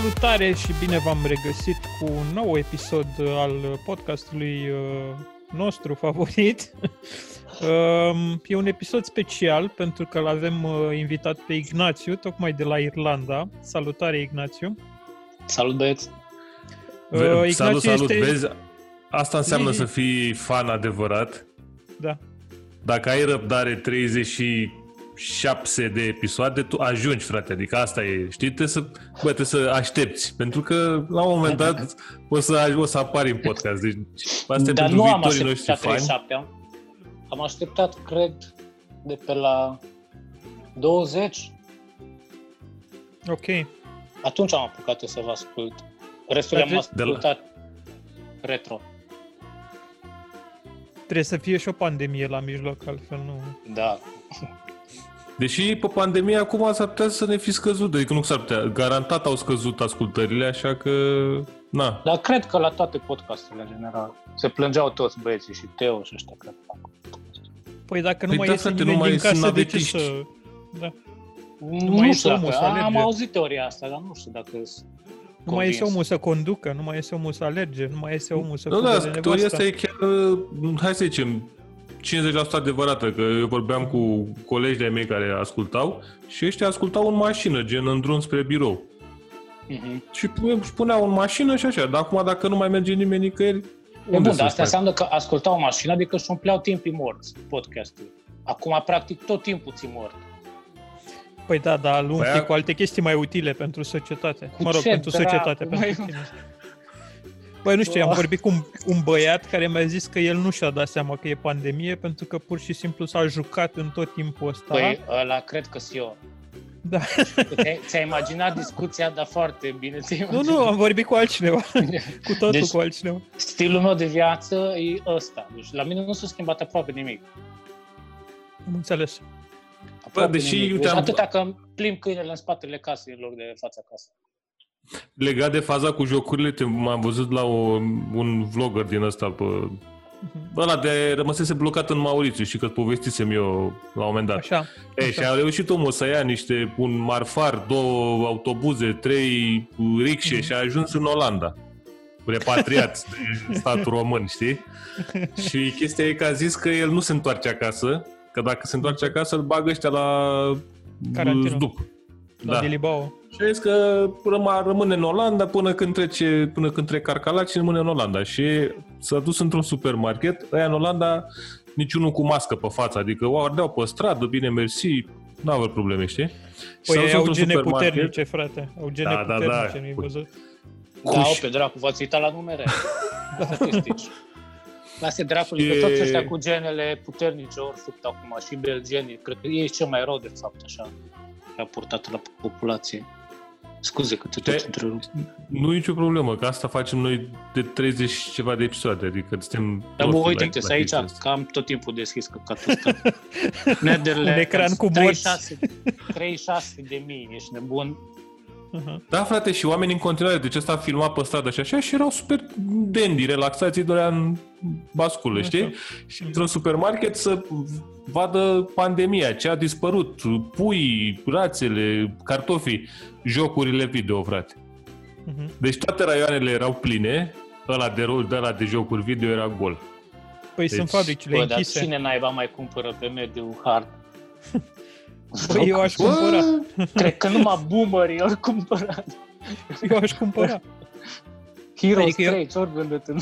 Salutare și bine v-am regăsit cu un nou episod al podcastului uh, nostru favorit. Um, e un episod special pentru că l-avem uh, invitat pe Ignațiu, tocmai de la Irlanda. Salutare, Ignațiu! Salut, băieți! Uh, Ignațiu salut, salut! Este... Vezi, asta înseamnă să fii fan adevărat. Da. Dacă ai răbdare 30 șapte de episoade, tu ajungi, frate. Adică asta e, știi? Trebuie să, bă, trebuie să aștepți. Pentru că la un moment dat o să, o să apari în podcast. Deci asta Dar nu am așteptat 37 am, am așteptat, cred, de pe la 20. Ok. Atunci am apucat să vă ascult. Restul le-am ascultat la... retro. Trebuie să fie și o pandemie la mijloc, altfel nu... Da. Deși pe pandemie acum s-ar putea să ne fi scăzut, adică nu s-ar putea, garantat au scăzut ascultările, așa că, na. Dar cred că la toate podcasturile, în general, se plângeau toți băieții și Teo și ăștia, cred. Păi dacă nu păi mai da, iese nimeni nu mai din casă, de ce să... Da. Nu, nu mai știu dacă, am auzit teoria asta, dar nu știu dacă nu mai este omul să conducă, nu mai este omul să alerge, nu mai este omul să Nu, da, teoria asta e chiar, hai să zicem, 50% adevărată, că eu vorbeam cu colegi de mei care ascultau și ăștia ascultau în mașină, gen în drum spre birou. Uh-huh. Și puneau în mașină și așa, dar acum dacă nu mai merge nimeni nicăieri, unde bun, dar asta înseamnă că ascultau o mașină, adică își umpleau timpii morți podcastul. Acum, practic, tot timpul ți mort. Păi da, dar lu păi cu alte chestii mai utile pentru societate. Cu mă rog, pentru societate. Pentru tine. Băi, nu știu, am vorbit cu un, un băiat care mi-a zis că el nu și-a dat seama că e pandemie pentru că pur și simplu s-a jucat în tot timpul ăsta. Păi, ăla cred că sunt eu. Da. Ți-ai imaginat discuția, dar foarte bine ți Nu, nu, am vorbit cu altcineva. cu totul deci, cu altcineva. Stilul meu de viață e ăsta. Deci la mine nu s-a schimbat aproape nimic. Am înțeles. Bă, deși, nimic. Deci, atâta că plimb câinele în spatele casei în loc de fața casei. Legat de faza cu jocurile, te, m-am văzut la o, un vlogger din ăsta pe Uh-huh. Ăla de rămăsese blocat în Maurițiu și că povestisem eu la un moment dat. Așa. E, așa. și a reușit omul să ia niște, un marfar, două autobuze, trei rixe uh-huh. și a ajuns în Olanda. Repatriat de statul român, știi? și chestia e că a zis că el nu se întoarce acasă, că dacă se întoarce acasă îl bagă ăștia la Carantină. zdup. La da. Bilibao. Și a zis că rămâne în Olanda până când trece, până când trec Carcalaci și rămâne în Olanda. Și s-a dus într-un supermarket, ăia în Olanda niciunul cu mască pe față, adică o ardeau pe stradă, bine mersi, nu au probleme, știi? Păi ei au gene puternice, frate. Au gene da, puternice, da, da. nu-i văzut? Da, pe dracu, v-ați uitat la numere. Statistici. Lasă dracul, e... că toți ăștia cu genele puternice ori subt acum și belgenii, cred că ei cel mai rău de fapt, așa, raportat la populație. Scuze că te tot întrerup. Nu e nicio problemă, că asta facem noi de 30 ceva de episoade, adică suntem... Dar mă uite, te aici, că am tot timpul deschis căcatul ăsta. Netherlands, Un ecran cu 36, 36 de mii, ești nebun. Uh-huh. Da, frate, și oamenii în continuare, deci ăsta a filmat pe stradă și așa și erau super dandy, relaxați, îi dorea în basculă, știi? Și într-un supermarket să vadă pandemia, ce a dispărut, pui, rațele, cartofii, jocurile video, frate. Uh-huh. Deci toate raioanele erau pline, ăla de rol, de ăla de jocuri video era gol. Păi deci, sunt fabricile bă, închise. Dar cine naiba mai cumpără pe mediul hard? Păi eu aș cumpăra. Cred că numai boomerii ori cumpăra. Eu aș cumpăra. Heroes adică 3, ce ori vândut în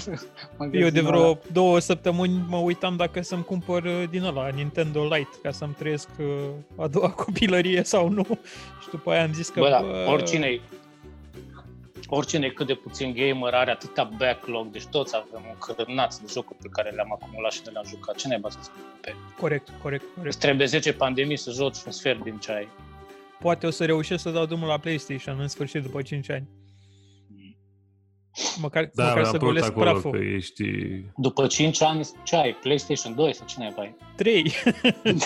Eu de vreo ăla. două săptămâni mă uitam dacă să-mi cumpăr uh, din ăla, Nintendo Lite, ca să-mi trăiesc uh, a doua copilărie sau nu. Și după aia am zis că... Bă, da, bă, oricine oricine cât de puțin gamer are atâta backlog, deci toți avem un cărnaț de jocuri pe care le-am acumulat și le-am jucat. Ce ne să pe? Corect, corect, corect. Îți trebuie 10 pandemii să joci un sfert din ce ai. Poate o să reușesc să dau drumul la PlayStation în sfârșit după 5 ani. Măcar, da, măcar să golesc praful. Că ești... După 5 ani, ce ai? PlayStation 2 sau cine ai? 3.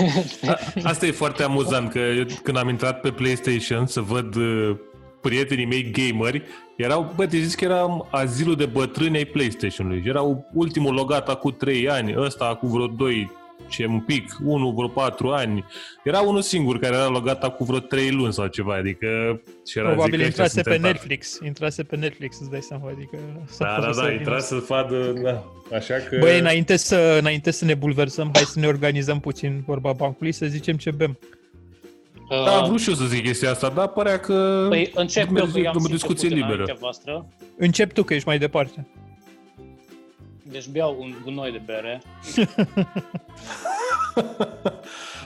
Asta e foarte amuzant, că eu, când am intrat pe PlayStation să văd uh, prietenii mei gameri, erau, bă, te zici că eram azilul de bătrâni ai PlayStation-ului. Erau ultimul logat acum 3 ani, ăsta acum vreo 2, ce un pic, unul vreo patru ani. Era unul singur care era logat cu vreo trei luni sau ceva, adică... Și era, Probabil zic, intrase ăștia pe suntem Netflix. Intrase pe Netflix, îți dai seama, adică... s-a Da, pus da, să da, vină. intra să vadă, da. Așa că... Băi, înainte să, înainte să ne bulversăm, hai să ne organizăm puțin vorba bancului, să zicem ce bem. Da, am vrut și eu să zic chestia asta, dar părea că... Păi încep eu, că eu am o și discuție început liberă. înaintea voastră. Încep tu, că ești mai departe. Deci beau un gunoi de bere.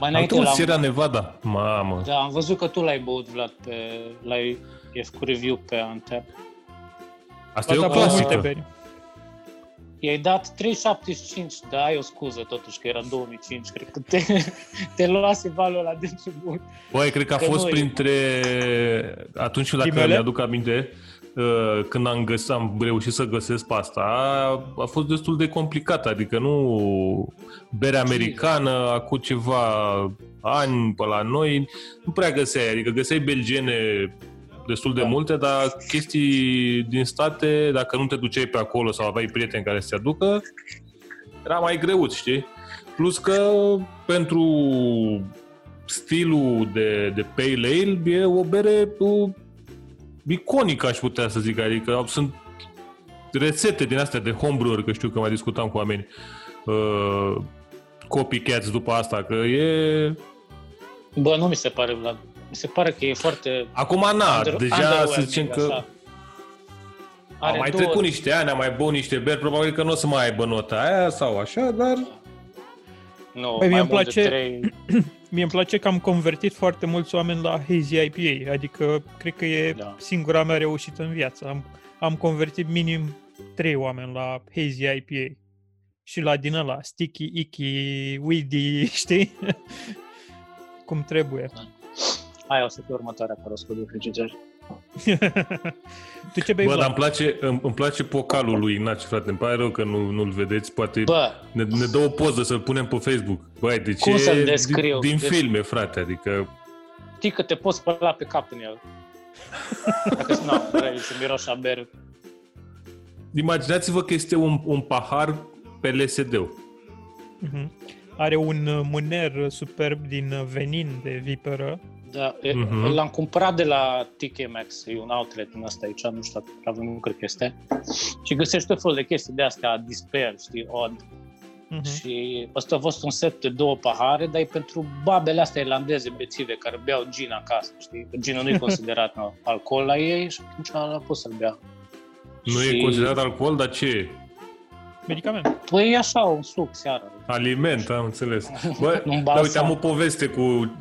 Mai înainte Atunci, l-am, Sierra Nevada. Mamă. da, am văzut că tu l-ai băut, Vlad, pe, l-ai e făcut review pe Antep. Asta e o Asta băut multe clasică. Beri. I-ai dat 3,75, da, ai o scuză totuși că era 2005, cred că te, te luase valul ăla de început. Băi, cred că a Că fost nu e. printre... Atunci, dacă Primele? mi-aduc aminte, uh, când am, găs, am reușit să găsesc pasta, a, a fost destul de complicat, adică nu bere americană, acum ceva ani pe la noi, nu prea găseai, adică găseai belgene destul de Da. multe, dar chestii din state, dacă nu te duceai pe acolo sau aveai prieteni care să te aducă, era mai greuț, știi? Plus că pentru stilul de, de pale ale e o bere uh, iconică, aș putea să zic. Adică sunt rețete din astea de homebrewer, că știu că mai discutam cu oameni, uh, copycats după asta, că e... Bă, nu mi se pare, Vlad. Mi se pare că e foarte... Acum, na, under- deja să underwhelming, zicem că așa. au Are mai două- trecut niște ani, am mai băut niște beri, probabil că nu o să mai aibă nota aia sau așa, dar Nu, Păi mie mai îmi mult place- de trei... Mie îmi place că am convertit foarte mulți oameni la Hazy IPA, adică cred că e Da. singura mea reușită în viață. Am, am convertit minim trei oameni la Hazy IPA. Și la din ăla, sticky, icky, weedy, știi? Cum trebuie. Aia o să fie următoarea care o să de frigider. tu ce bei, Bă, Vlad? dar îmi place, îmi, îmi place pocalul lui Ignace, frate. Îmi pare rău că nu, nu-l vedeți. Poate Bă, ne, ne dă o poză să-l punem pe Facebook. Băi, deci Cum e să-l din, descriu? din Deci- filme, frate. Adică știi că te poți spăla pe cap în el. Dacă nu, vrei să miroși a bere. imaginați-vă că este un, un pahar pe LSD-ul. Mhm. Are un uh, mâner superb din uh, venin de viperă. Da, e, Mhm. l-am cumpărat de la TK Maxx, e un outlet în ăsta aici, nu știu dacă avem, nu cred că este. Și găsești tot felul de chestii de astea, despair, știi, odd. Mhm. Și ăsta a fost un set de două pahare, dar e pentru babele astea irlandeze bețive care beau gin acasă, știi? Că ginul nu e considerat no, alcool la ei și atunci la pot să-l bea. Nu Și- e considerat alcool, dar ce e? Medicament. Păi e așa, un suc seara. Aliment, am înțeles. Bă, Un da, uite, balsam. am o poveste cu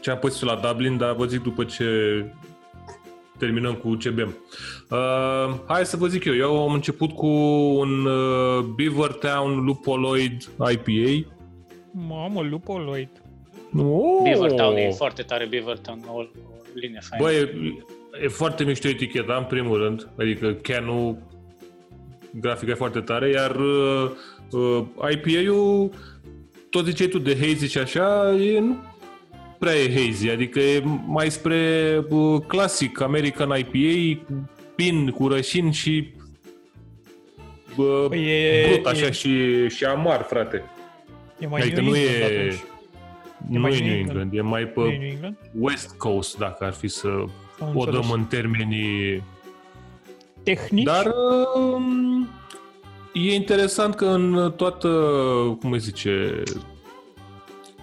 ce am pățit la Dublin, dar vă zic după ce terminăm cu ce bem. Uh, hai să vă zic eu. Eu am început cu un uh, Beaver Town Lupoloid IPA. Mamă, lupoloid. Oh! Beavertown e foarte tare, Beavertown, o, o linie faină. Bă, e, e foarte mișto eticheta, în primul rând. Adică can grafica e foarte tare, iar uh, uh, IPA-ul, tot ziceai tu de hazy și așa, e, nu prea e hazy, adică e mai spre uh, clasic American IPA, cu pin, cu rășin și uh, Păi e, brut așa e, și, și amar, frate. e mai adică New nu England e, atunci. nu mai e New New England. England, e mai pe Nu e New England? West Coast, dacă ar fi să Am o înțeles. dăm în termenii Tehnici? Dar um, e interesant că în toată, cum îi zice,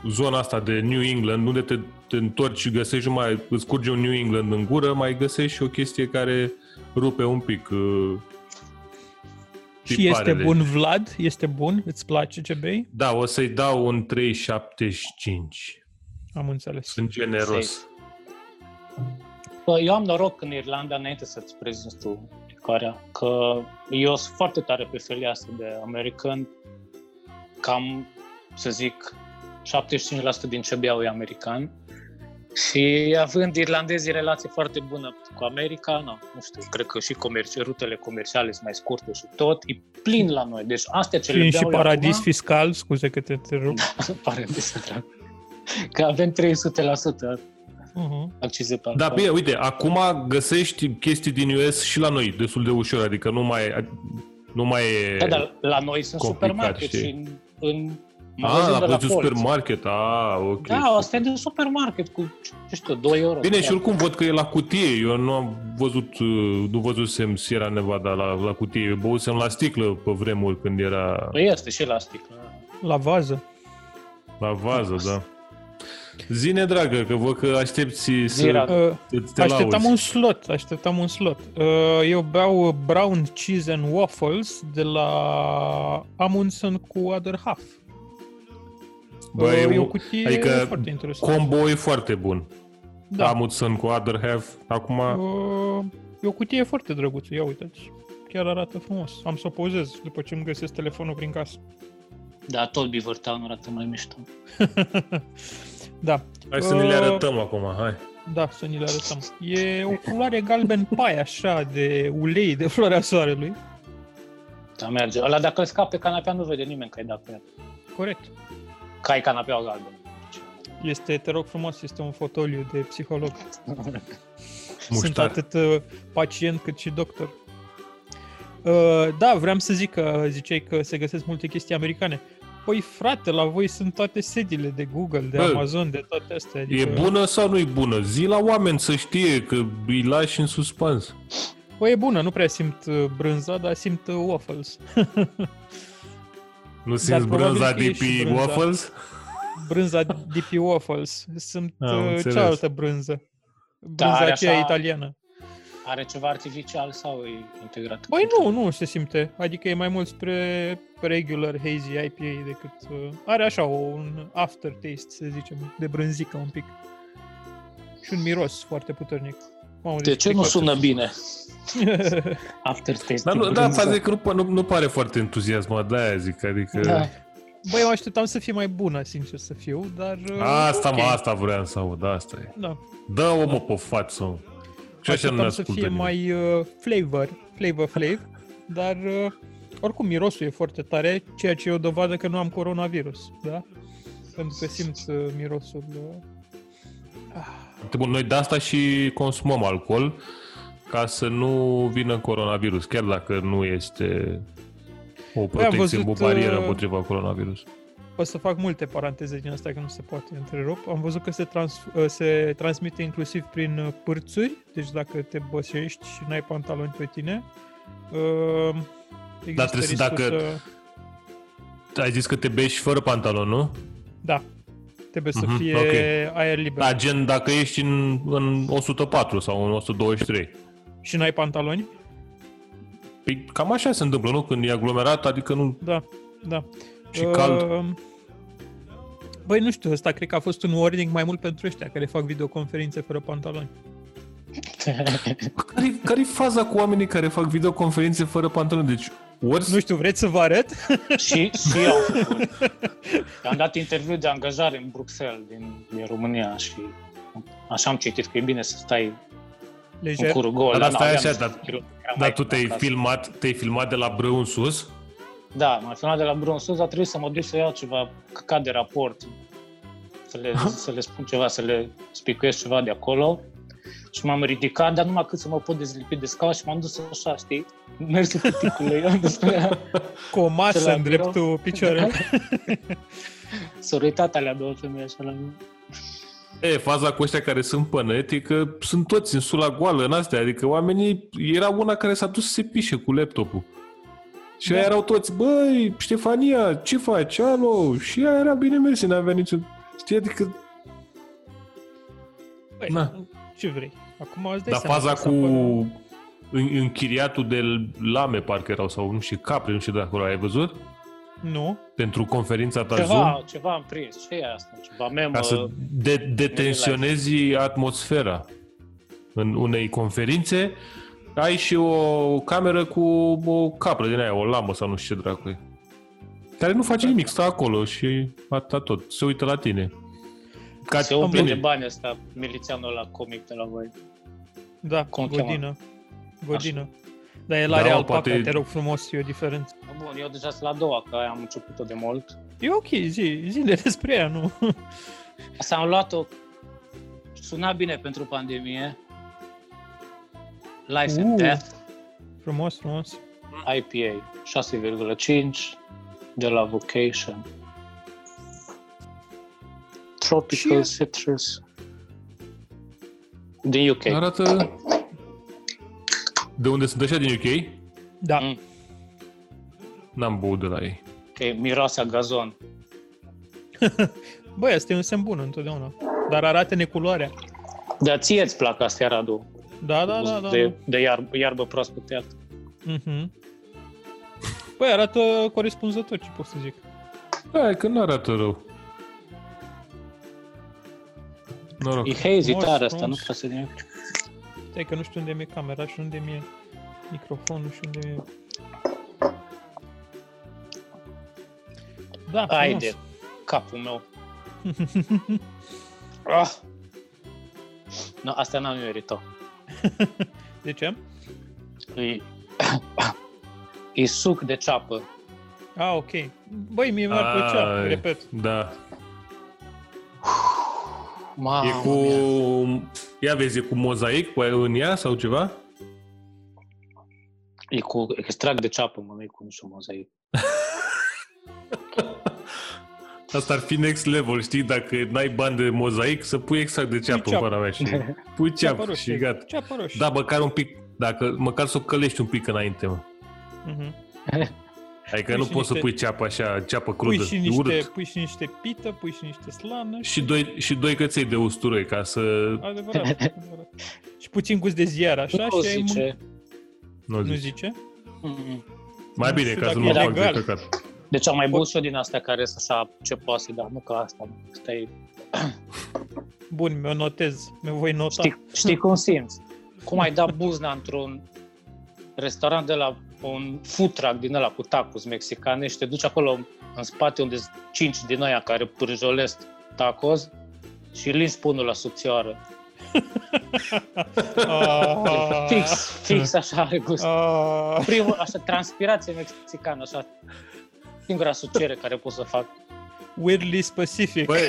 zona asta de New England, unde te, te întorci și găsești mai, îți curge un New England în gură, mai găsești și o chestie care rupe un pic uh, Și este tiparele. bun, Vlad? Este bun? Îți place ce bei? Da, o să-i dau un 3,75. Am înțeles. Sunt generos. Safe. Bă, eu am noroc în Irlanda, înainte să-ți prezinți tu licarea, că eu sunt foarte tare pe felia asta de American. Cam, să zic, 75% din ce beau e american. Și având irlandezii relație foarte bună cu America, na, nu știu, cred că și comerci, rutele comerciale sunt mai scurte și tot, e plin la noi. Deci astea ce le Plin beau și eu paradis acum, fiscal, scuze că te, te rog. paradis, drag. Că avem 300% Uh-huh. accize pe Da, alcool. bine, uite, acum găsești chestii din US și la noi, destul de ușor, adică nu mai, nu mai e... Da, dar la noi sunt complicat, supermarket știi? și în, în magazin Ah, de la la prețul colț. supermarket. Ah, ok. Da, asta e de supermarket cu, ce știu, 2 euro. Bine, și oricum văd că e la cutie. Eu nu am văzut, uh, nu văzusem Sierra Nevada la, la cutie. Eu băusem la sticlă pe vremuri când era Păi este și la sticlă. La vază. la vază, da. Zine, dragă, că văd că aștepți să Zira. Uh, te, te așteptam lauzi. un slot, așteptam un slot. Uh, eu beau brown cheese and waffles de la Amundsen cu Other Half. Bă, Uh, e e o un- cutie adică foarte interesantă. Combo e foarte bun. Da. Da. Amundsen cu Other Half. Acum, Uh, e o cutie foarte drăguță, ia uitați. Chiar arată frumos. Am să o pozez după ce îmi găsesc telefonul prin casă. Da, tot Beaver Town arată mai mișto. da. hai să ne le Uh, arătăm acum, hai. Da, să ni le arătăm. E o culoare galben pai, așa, de ulei de floarea soarelui. Da, merge. Ăla dacă îl scapi pe canapea nu vede nimeni că ai dat pe el. Corect. Că ai canapeaua galbenă. Este, te rog frumos, este un fotoliu de psiholog. Sunt Muștar. atât uh, pacient cât și doctor. Uh, da, vreau să zic că ziceai că se găsesc multe chestii americane. Păi frate, la voi sunt toate sediile de Google, de Bă, Amazon, de toate astea. Adică, E bună sau nu e bună? Zi la oameni să știe că îi lași în suspans. Păi e bună, nu prea simt uh, brânza, dar simt uh, waffles. Nu simți probabil brânza că e de și pe brânza. waffles? brânza DP Waffles. Sunt Am uh, înțeles. cealaltă brânză. Brânza are aceea așa- italiană. Are ceva artificial sau e integrat? Păi nu, nu se simte. Adică e mai mult spre regular hazy IPA decât... Uh, are așa o, un aftertaste, să zicem, de brânzică un pic. Și un miros foarte puternic. Mamă, De ce nu fricoasă. sună bine? Aftertaste. Dar nu, da, brânză. faza e că nu, nu, nu pare foarte entuziasmat, de-aia zic, adică... Da. Băi, eu așteptam să fie mai bună, sincer să fiu, dar... uh, Asta, ok. mă, asta vreau să aud, asta e. Da. Dă-o, mă, pe față. Mă. Și așa nu ne Așteptam să ascultă fie nimeni. mai uh, flavor, flavor flav, dar uh, oricum mirosul e foarte tare, ceea ce e o dovadă că nu am coronavirus, da? Pentru că simt uh, mirosul... Uh, Bun, noi de asta și consumăm alcool, ca să nu vină coronavirus, chiar dacă nu este o protecție, văzut, o barieră uh, împotriva coronavirus. O să fac multe paranteze din asta că nu se poate întrerup. Am văzut că se, trans, uh, se transmite inclusiv prin uh, pârțuri, deci dacă te băsești și n-ai pantaloni pe tine, uh, există trebuie să- riscul dacă- să... Ai zis că te bești fără pantalon, nu? Da, trebuie să Mhm, fie ok. aer liber. Da, gen dacă ești în, în 104 sau în 123. Și n-ai pantaloni? Păi cam așa se întâmplă, nu? Când e aglomerat, adică nu... Da, da. Și cald. Uh, Băi, nu știu, ăsta cred că a fost un warning mai mult pentru ăștia care fac videoconferințe fără pantaloni. Care, care e faza cu oamenii care fac videoconferințe fără pantaloni? Deci, ori Nu știu, vreți să vă arăt? și, și eu am făcut. Am dat interviu de angajare în Bruxelles, din, din România și așa am citit că e bine să stai în Lejer. curul gol. Dar dar asta e n-aveam așa, să dar- scriu, eram Dar mai tu te-ai acasă. filmat, te-ai filmat de la brâu în sus? Da, m-am filmat de la Brun sus, a trebuit să mă duc să iau ceva căcat de raport, să le, să le spun ceva, să le spicuiesc ceva de acolo. Și m-am ridicat, dar numai cât să mă pot dezlipi de scaun și m-am dus așa, știi? Mersul cuticului, am dus pe ea. Cu o masă la în birou. dreptul picioarelor. S-au uitat alea două femei așa la mine. E, faza cu ăștia care sunt pe net e că sunt toți în sula goală în astea, adică oamenii, era una care s-a dus să se pișe cu laptopul. Și Da. da. erau toți, băi, Ștefania, ce faci, alo? Și ea era bine mersi, n-avea niciun... Știi, adică... Băi, Na. ce vrei? Acum îți dai Dar seama faza că cu s-a părut- în- închiriatul de lame, parcă erau, sau nu știu, capre, nu știu de acolo, ai văzut? Nu? Pentru conferința ta Zoom, Ceva, ceva am prins. Ce e asta? Ceva memă. ca să de- detensionezi atmosfera în unei conferințe, ai și o cameră cu o capră din aia, o lamă sau nu știu ce dracu e. Care nu face nimic, stă acolo și atâta tot, se uită la tine. Ca Se umple bine, de bani ăsta, milițianul ăla comic de la voi. Da, Cum o cheamă? Godină. Godină. Dar el Da, are mă, alpaca, poate- te rog frumos, e o diferență. Bun, eu deja sunt la a doua, că aia am început-o de mult. E ok, zi, zile despre ea, nu? Asta am luat-o, suna bine pentru pandemie. Life and Uh. Death, frumos, frumos. IPA, 6,5 de la Vocation. Tropical Și- citrus. Din UK. Arată... De unde sunt ăștia din UK? Da. Mm. N-am băut de la ei. Că miroase a gazon. Băi, asta e un semn bun întotdeauna. Dar arată neculoarea. Dar ție îți plac astea, Radu? Da, da, da, da. De, de iarbă, iarbă proaspăt tăiată. Mhm. Băi, arată corespunzător, ce pot să zic. Hai că nu arată rău. Noroc. E hazy Frumos, tare asta, frumos. nu trebuie să nimic. Stai că nu știu unde mi-e camera și unde mi-e microfonul și unde e... Da, frumos. Haide, capul meu. ah. No, asta n-am meritat. De ce? E, e suc de ceapă. Ah, ok. Băi, mie mi-ar plăcea, Ai, repet. Da. Mamă E cu... mia. Ia vezi, e cu mozaic cu în ea sau ceva? E cu extract de ceapă, mă, nu e cu nu știu mozaic. Asta ar fi next level, știi? Dacă n-ai bani de mozaic, să pui exact de ceapă în ceapă. pana mea și pui ceapă și roșie. gata. Ceapă roșie. Da, măcar un pic, dacă, măcar să o călești un pic înainte, mă. Mhm. Adică Pui nu și poți să niște- pui ceapă așa, ceapă Pui crudă, și, e niște, urât. pui și niște pită, pui și niște slană. Și doi, și doi căței de usturoi ca să... Adevărat, adevărat. și puțin gust de ziar, așa, Nu și ai... zice. Nu, Nu zici. zice? Mm. Mai Nu bine, știu ca să dacă nu mă e fac de legal. căcat. Deci am mai băut și eu din astea care sunt așa ce poate, dar nu ca asta. mă. Asta e... Bun, mi-o notez. Mi-o voi nota. Știi, știi cum simți? Cum ai dat buzna într-un restaurant de la un food truck din ăla cu tacos mexicane și te duci acolo în spate unde sunt cinci din aia care pârjolesc tacos și lingi punul la subțioară. Ah, Fix, fix așa are gust. ah. Primul, așa, transpirație mexicană, așa. Singura asociere care pot să fac. Weirdly specific. Băi,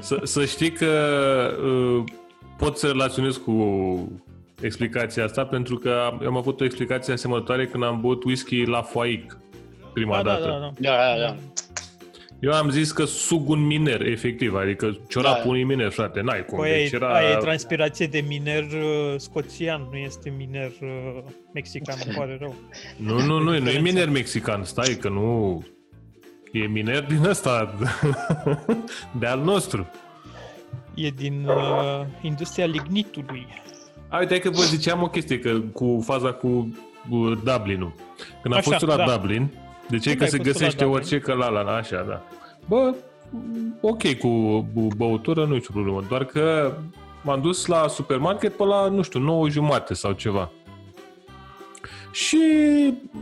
să, să știi că uh, pot să relaționez cu explicația asta pentru că am, am avut o explicație asemănătoare când am băut whisky la Foaic prima da, da, dată. da, da. Da, da, da. Eu am zis că sug un miner, efectiv, adică ciorapul Da. unui miner, frate, n-ai cum. Păi deci aia, era... aia e transpirație de miner uh, scoțian, nu este miner uh, mexican, îmi pare rău. Nu, nu, nu, nu e Diferența. miner mexican, stai că nu... E miner din ăsta, de al nostru. E din uh, industria lignitului. A, uite, hai că vă ziceam o chestie, că cu faza cu uh, Dublinul. Când am Așa, fost eu la da. Dublin, de ce Când că ai se fost tu la găsește Dublin? orice călala, așa, da. Bă, ok cu b- băutură, nu e nicio problemă, doar că m-am dus la supermarket pe la, nu știu, 9 jumate sau ceva. Și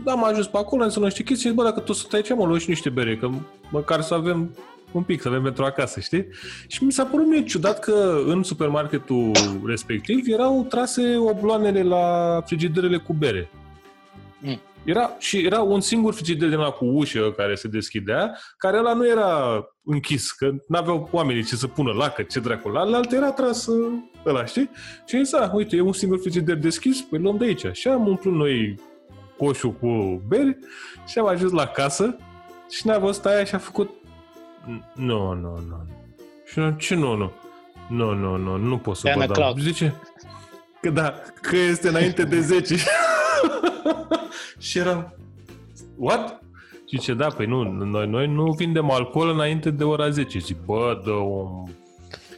am ajuns pe acolo, am zis, nu știu chestii, și bă, dacă tu sunt aici, mă, luăm și niște bere, că măcar să avem un pic, să avem pentru acasă, știi? Și mi s-a părut mie ciudat că în supermarketul respectiv erau trase obloanele la frigiderele cu bere. Mm. Era, și era un singur frigider din ăla cu ușă care se deschidea, care ăla nu era închis, că n-aveau oamenii ce să pună lacă, ce dracu. La alt era tras uh, ăla, știi? Și am zis, "Ah, uite, e un singur frigider deschis, păi luăm de aici. Și am umplut noi coșul cu beri și am ajuns la casă și ne-a văzut aia și a făcut nu, nu, nu. Și eu, ce nu, nu? Nu, nu, nu, nu pot să Diana vă dau. Cloud. Zice, că da, că este înainte de 10. și eram, what? Și ce da, păi nu, noi, noi nu vindem alcool înainte de ora 10. Zic, bă, dă om.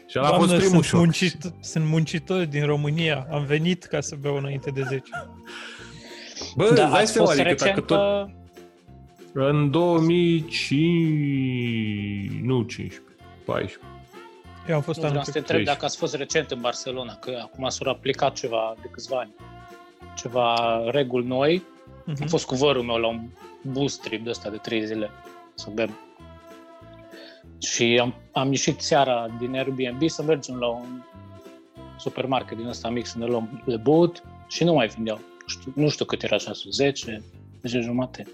Și ăla a fost primul sunt, șoc. muncit, sunt muncitori din România. Am venit ca să beau înainte de 10. Bă, Da, da, dai ați seama, fost adică dacă recent, tot... uh, În 2005... Nu 15, 14. Eu am fost Nu anul vreau să te trecut. întreb dacă ați fost recent în Barcelona, că acum s-au aplicat ceva de câțiva ani. Ceva reguli noi. Am Mhm. fost cu vărul meu la un bus trip de ăsta de trei zile să bem. Și am, am ieșit seara din Airbnb să mergem la un supermarket din ăsta mic să ne luăm de băut și nu mai vindeau. Nu știu, nu știu cât era ceasul, 10, 10 jumate.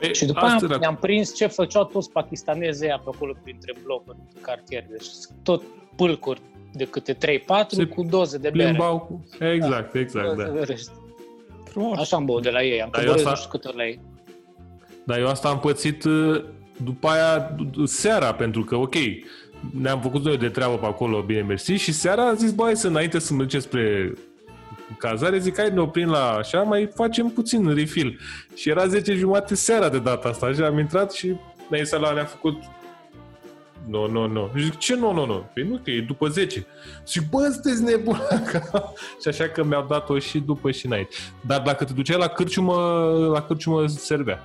E, Și după asta aia era- ne-am prins ce făceau toți pakistanezii aia pe acolo printre blocuri în cartier. Deci tot pâlcuri de câte 3-4 Se cu doze de bere. Plimbau cu... Exact, exact, Doze da. de bere. Frumos. Așa am băut de la ei, am Dar eu coborât asta- nu știu câte lei. Dar eu asta am pățit uh, după aia d- d- seara, pentru că, ok, ne-am făcut noi de treabă pe acolo, bine mersi, și seara am zis, băi, să înainte să mergem spre cazare, zic, hai ne oprim la așa, mai facem puțin refill. Și era 10 jumate seara de data asta și am intrat și ne sala ne-a făcut nu, nu, nu. Zic, ce nu, nu, nu? Păi nu, că e după 10. Zic, bă, sunteți nebun Și așa că mi-au dat-o și după și înainte. Dar dacă te duceai la cârciumă, la cârciumă servea.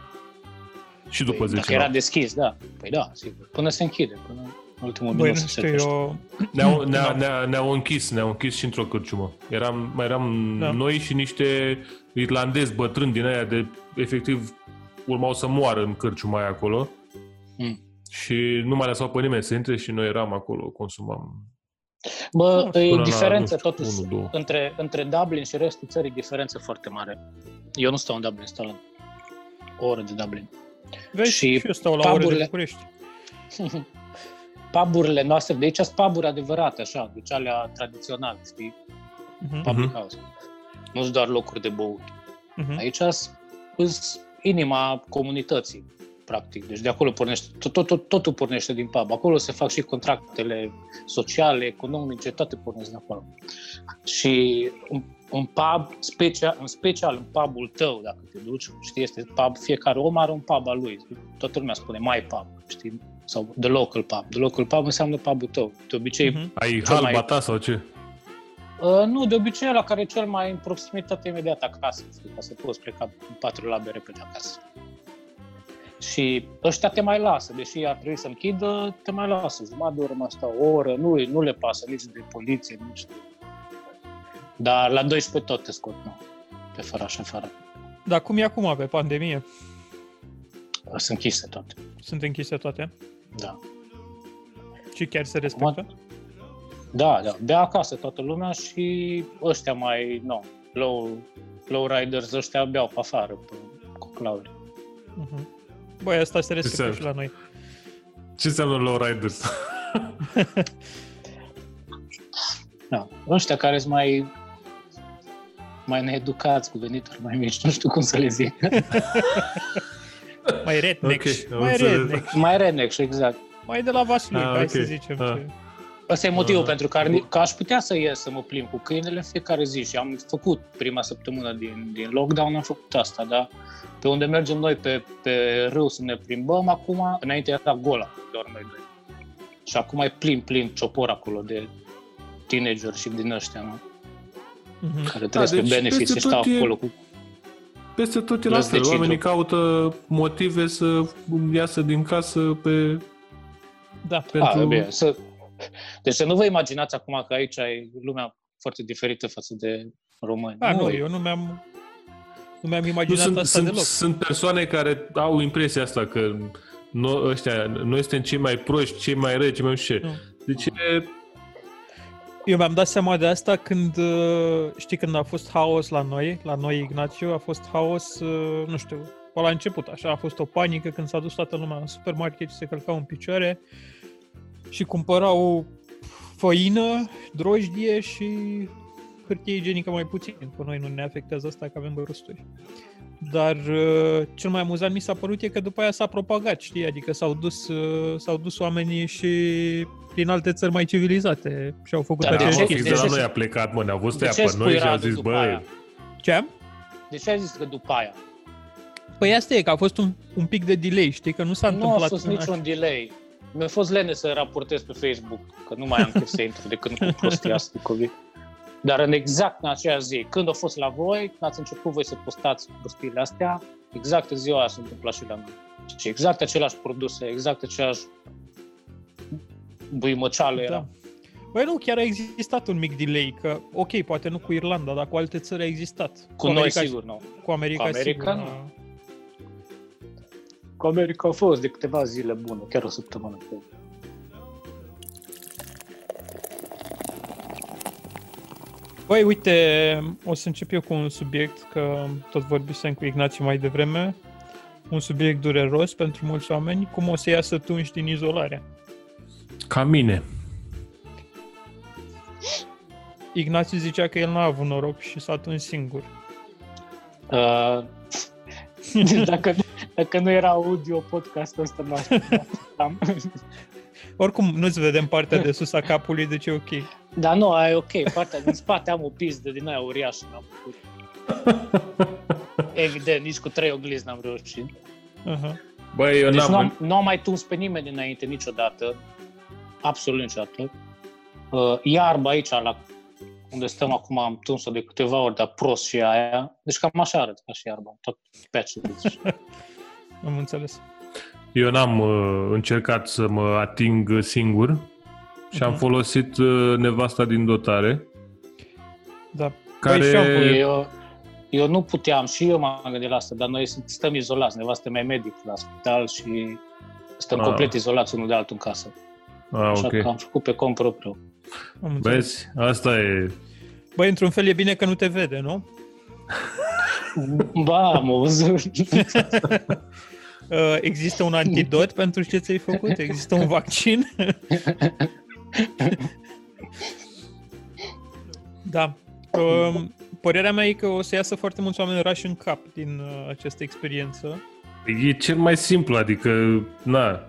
Și după păi, 10 Dacă era deschis, da. Păi da, sigur. Până se închide, până ultimul Băi, minut nu se știu, trește. eu... Ne-au, ne ne ne-au închis, ne-au închis și într-o cârciumă. Eram, mai eram Da. da. noi și niște irlandezi bătrâni din aia de, efectiv, urmau să moară în cârciuma aia acolo. Mm. Și nu mai lăsau pe nimeni să intre și noi eram acolo, consumam. Bă, Până e la, diferență nu știu, totuși unu, două. între, între Dublin și restul țării, diferență foarte mare. Eu nu stau în Dublin, stau la o oră de Dublin. Vezi, Și și, și eu stau la ore de puburile- București. Puburile noastre, de aici sunt puburi adevărate, așa, deci alea tradiționale, știi, Mhm, public Mhm. house. Nu sunt doar locuri de băut. mhm. Aici sunt inima comunității, practic. Deci de acolo pornește, tot, tot, tot, totul pornește din pub. Acolo se fac și contractele sociale, economice, toate pornesc de acolo. Și un, un pub, special, în special în pubul tău, dacă te duci, știi, este pub, fiecare om are un pub al lui. Toată lumea spune my pub, știi? Sau the local pub. The local pub înseamnă pubul tău. De obicei, Mhm. Ai Cel mai- halba ta sau ce? Uh, nu, de obicei la care e cel mai în proximitate imediat acasă, știi, ca să poți pleca în patru labe repede acasă. Și ăștia te mai lasă, deși ar trebui să închidă, te mai lasă. Jumătate de oră mai stau, o oră, nu, nu le pasă nici de poliție, nici de... Dar la 12 tot te scot, nu, pe faraș afară. Dar cum e acum pe pandemie? Sunt închise toate, Sunt închise toate? da. Și chiar se respectă? Da, da, bea acasă toată lumea și ăștia mai, nu, low, low riders ăștia beau pe afară, pe coclauri. Mhm. Băi, asta se respectă Exact. și la noi. Ce înseamnă lowriders? Da. Ăștia care sunt mai mai needucați, cu venituri mai mici, nu știu cum să le zic. Mai rednecks. Ok, am mai înțeles. rednecks. mai redneck, exact. Mai de la Vaslui, Ah, hai ok. să zicem. Ah. ce- Ăsta e motivul Ah. pentru care că aș putea să ies să mă plimb cu câinele în fiecare zi și am făcut prima săptămână din, din lockdown, am făcut asta, dar pe unde mergem noi pe, pe râu să ne plimbăm, acum, înainte era gola, doar noi doi. Și acum e plin, plin ciopor acolo de teenager și din ăștia, nu? Mhm. care trăiesc deci pe benefits peste și stau tot e- acolo cu Peste tot e la Las fel. deciziu. Oamenii caută motive să iasă din casă pe... Da. pentru... A, bine, să... Deci să nu vă imaginați acum că aici e lumea foarte diferită față de români. A, nu, eu nu mi-am nu mi-am Nu, imaginat sunt, asta sunt, deloc. sunt persoane care au impresia asta că noi, ăștia, noi suntem cei mai proști, cei mai răi, cei mai nu știu ce. Nu. Deci e, Eu mi-am dat seama de asta când, uh, știi, când a fost haos la noi, la noi Ignațiu, a fost haos, uh, nu știu, pe la început, așa, a fost o panică când s-a dus toată lumea în supermarket și se călcau în picioare și cumpărau făină, drojdie și hârtie igienică mai puțin. Pe noi nu ne afectează asta că avem rosturi. Dar uh, cel mai amuzant mi s-a părut e că după aia s-a propagat, știi? Adică s-au dus, uh, s-au dus oamenii și prin alte țări mai civilizate și au făcut Dar da, de mă, ce- aceeași fix de de la ce- noi a plecat, mă, ne-au văzut de ea ce pe spui noi și au Radu zis, după băi, aia? Ce? De ce ai zis că după aia? Păi asta e, că a fost un, un pic de delay, știi? Că nu s-a Nu a întâmplat fost în niciun delay. Mi-a fost lene să raportez pe Facebook, că nu mai am chef să intru de când cu prostia asta de COVID. Dar în exact în aceeași zi, când a fost la voi, ați început voi să postați prostiile astea, exact în ziua aia s-a întâmplat și la noi. Și exact aceleași produse, exact aceleași buimăceală era. Da. Băi, nu, chiar a existat un mic delay, că, ok, poate nu cu Irlanda, dar cu alte țări a existat. Cu noi, America, sigur, nu. Cu America, Cu America, sigur. nu. Da. Cu America au fost de câteva zile bune, chiar o săptămână. cred. Băi, uite, o să încep eu cu un subiect, că tot vorbisem cu Ignațiu mai devreme, un subiect dureros pentru mulți oameni, cum o să iasă tunși din izolare. ca mine. Ignațiu zicea că el n-a avut noroc și s-a tuns singur. Uh, dacă, dacă nu era audio podcastul ăsta, m-aș am. Oricum, nu-ți vedem partea de sus a capului, deci e ok. Dar nu, aia e ok. Partea din spate am o pizdă din aia uriașă. N-am făcut. Evident, nici cu trei oglinzi n-am reușit. Aha. Băi, eu Deci n-am... nu am, nu am mai tuns pe nimeni înainte niciodată. Absolut niciodată. Uh, iarba aici, la unde stăm acum, am tuns-o de câteva ori, dar prost și aia. Deci cam așa arăt ca și iarba. Tot pe aceea. Deci. Am înțeles. Eu n-am uh, încercat să mă ating singur și am Mhm. folosit uh, nevasta din dotare, Da. care... Băi, și eu am E- Eu, eu nu puteam, și eu m-am gândit la asta, dar noi sunt- stăm izolați. Nevastă mea e medic la spital și stăm Ah. complet izolați unul de altul în casă. Ah, Așa ok. că am făcut pe cont propriu. am înțeles. Vezi? Asta e... Băi, într-un fel e bine că nu te vede, nu? Ba, am auzit. Uh, Există un antidot pentru ce ți-ai făcut? Există un vaccin? da. Um, Părerea mea e că o să iasă foarte mulți oameni rași în cap din uh, această experiență. E cel mai simplu, adică, na,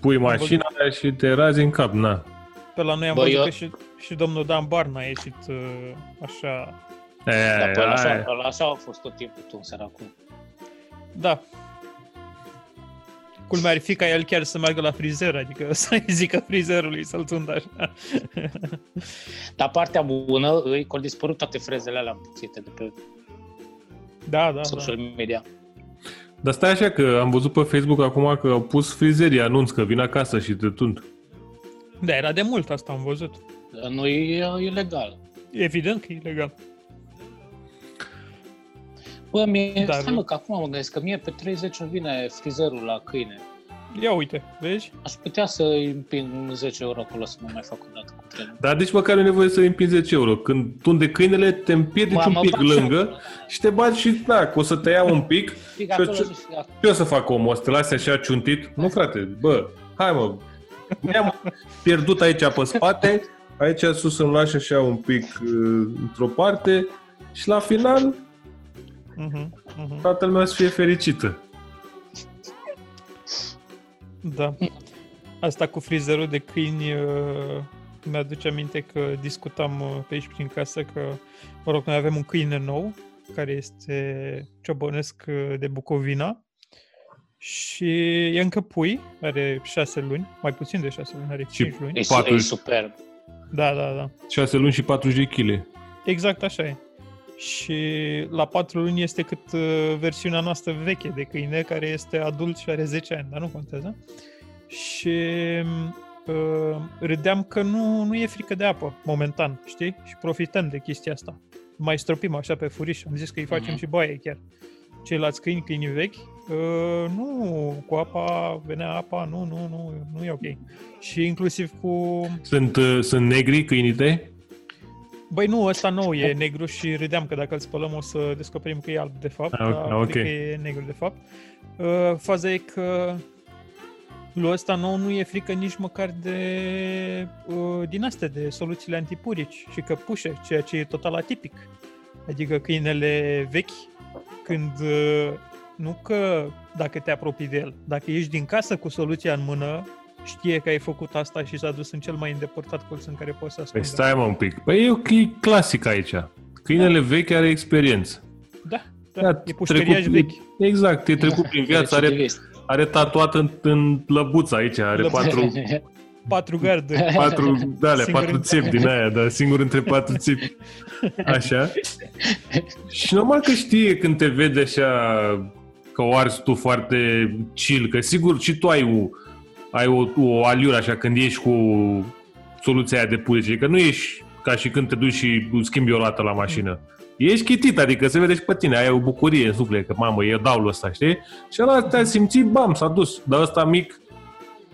pui mașina aia și te razi în cap, na. Pe la noi am Bă, văzut eu- că și, și domnul Dan Barna a ieșit uh, așa... E, Dar pe ăla așa, aia. ăla așa a fost tot timpul tu, săracul. Da. Culmea ar fi ca el chiar să meargă la frizer, adică să-i zică frizerului să-l tundă așa. Dar partea bună, îi că au dispărut toate frezele alea împuțite de pe Da, da, da. social media. Dar stai așa că am văzut pe Facebook acum că au pus frizerii anunț că vin acasă și te tund. Da, era de mult asta, am văzut. Dar Nu e ilegal. Evident că e ilegal. Bă, mie, Dar- Dar... stai mă, că acum mă gândesc că mie pe 30 îmi vine frizerul la câine. Ia uite, vezi? Aș putea să îi împing 10 euro acolo să nu mai fac o dată cu trenul. Dar deci măcar nu e nevoie să îi împingi 10 euro. Când tunde câinele, te împiedici Mă, un mă pic bag și lângă acolo. și te bagi și, da, că o să te ia un pic. Fig Și acolo ce- și acolo. Ce o să fac omul? O să te lase așa ciuntit? Nu, frate, bă, hai mă. Mi-am pierdut aici pe spate, aici sus îmi lași așa un pic uh, într-o parte și la final Uh-huh, uh-huh. toată lumea să fie fericită. Da. Asta cu frizerul de câini uh, mi-aduce aminte că discutam uh, pe aici prin casă că, mă rog, noi avem un câine nou care este ciobănesc uh, de Bucovina și e încă pui, are șase luni, mai puțin de șase luni, are Și- cinci luni. E, Patru- e superb. Da, da, da. 6 luni și 40 de kg. Exact așa e. Și la 4 luni este cât uh, versiunea noastră veche de câine, care este adult și are 10 ani, dar nu contează. Și uh, râdeam că nu, nu e frică de apă, momentan, știi? Și profităm de chestia asta. Mai stropim așa pe furiș, am zis că îi facem Mhm. și baie chiar. Ceilalți câini, câinii vechi, uh, nu, cu apa, venea apa, nu, nu, nu, nu e ok. Și inclusiv cu Sunt, uh, sunt negri câinii tăi? Băi, nu, ăsta nou e negru și râdeam că dacă îl spălăm o să descoperim că e alb de fapt, Ah, ok, dar ok. cred că e negru de fapt. Uh, faza e că lui ăsta nou nu e frică nici măcar de uh, din astea, de soluțiile antipurici și că pușe, ceea ce e total atipic. Adică câinele vechi, când uh, nu că dacă te apropii de el, dacă ești din casă cu soluția în mână, știe că ai făcut asta și s-a dus în cel mai îndepărtat colț în care poți să Păi ascundă. stai mă un pic. Păi e ok, clasic aici. Câinele vechi are experiență. Da, da, Da, e trecut pușcăriaș prin- vechi. Exact, e trecut prin viață, are, Recidivist. are tatuat în, în lăbuță aici, are Lăbuță. patru, Patru garduri. patru, da, alea, Singur patru în- țepi din aia, dar singur între patru țepi. Așa. Și normal că știe când te vede așa că o arzi tu foarte chill, că sigur și tu ai o, ai o, o aliură așa când ești cu soluția aia de purice, că nu ești ca și când te duci și schimbi o lată la mașină. Ești chitit, adică se vede și pe tine, ai o bucurie în suflet, că mamă, e daulul ăsta, știi? Și ăla te-a simțit, bam, s-a dus. Dar ăsta mic,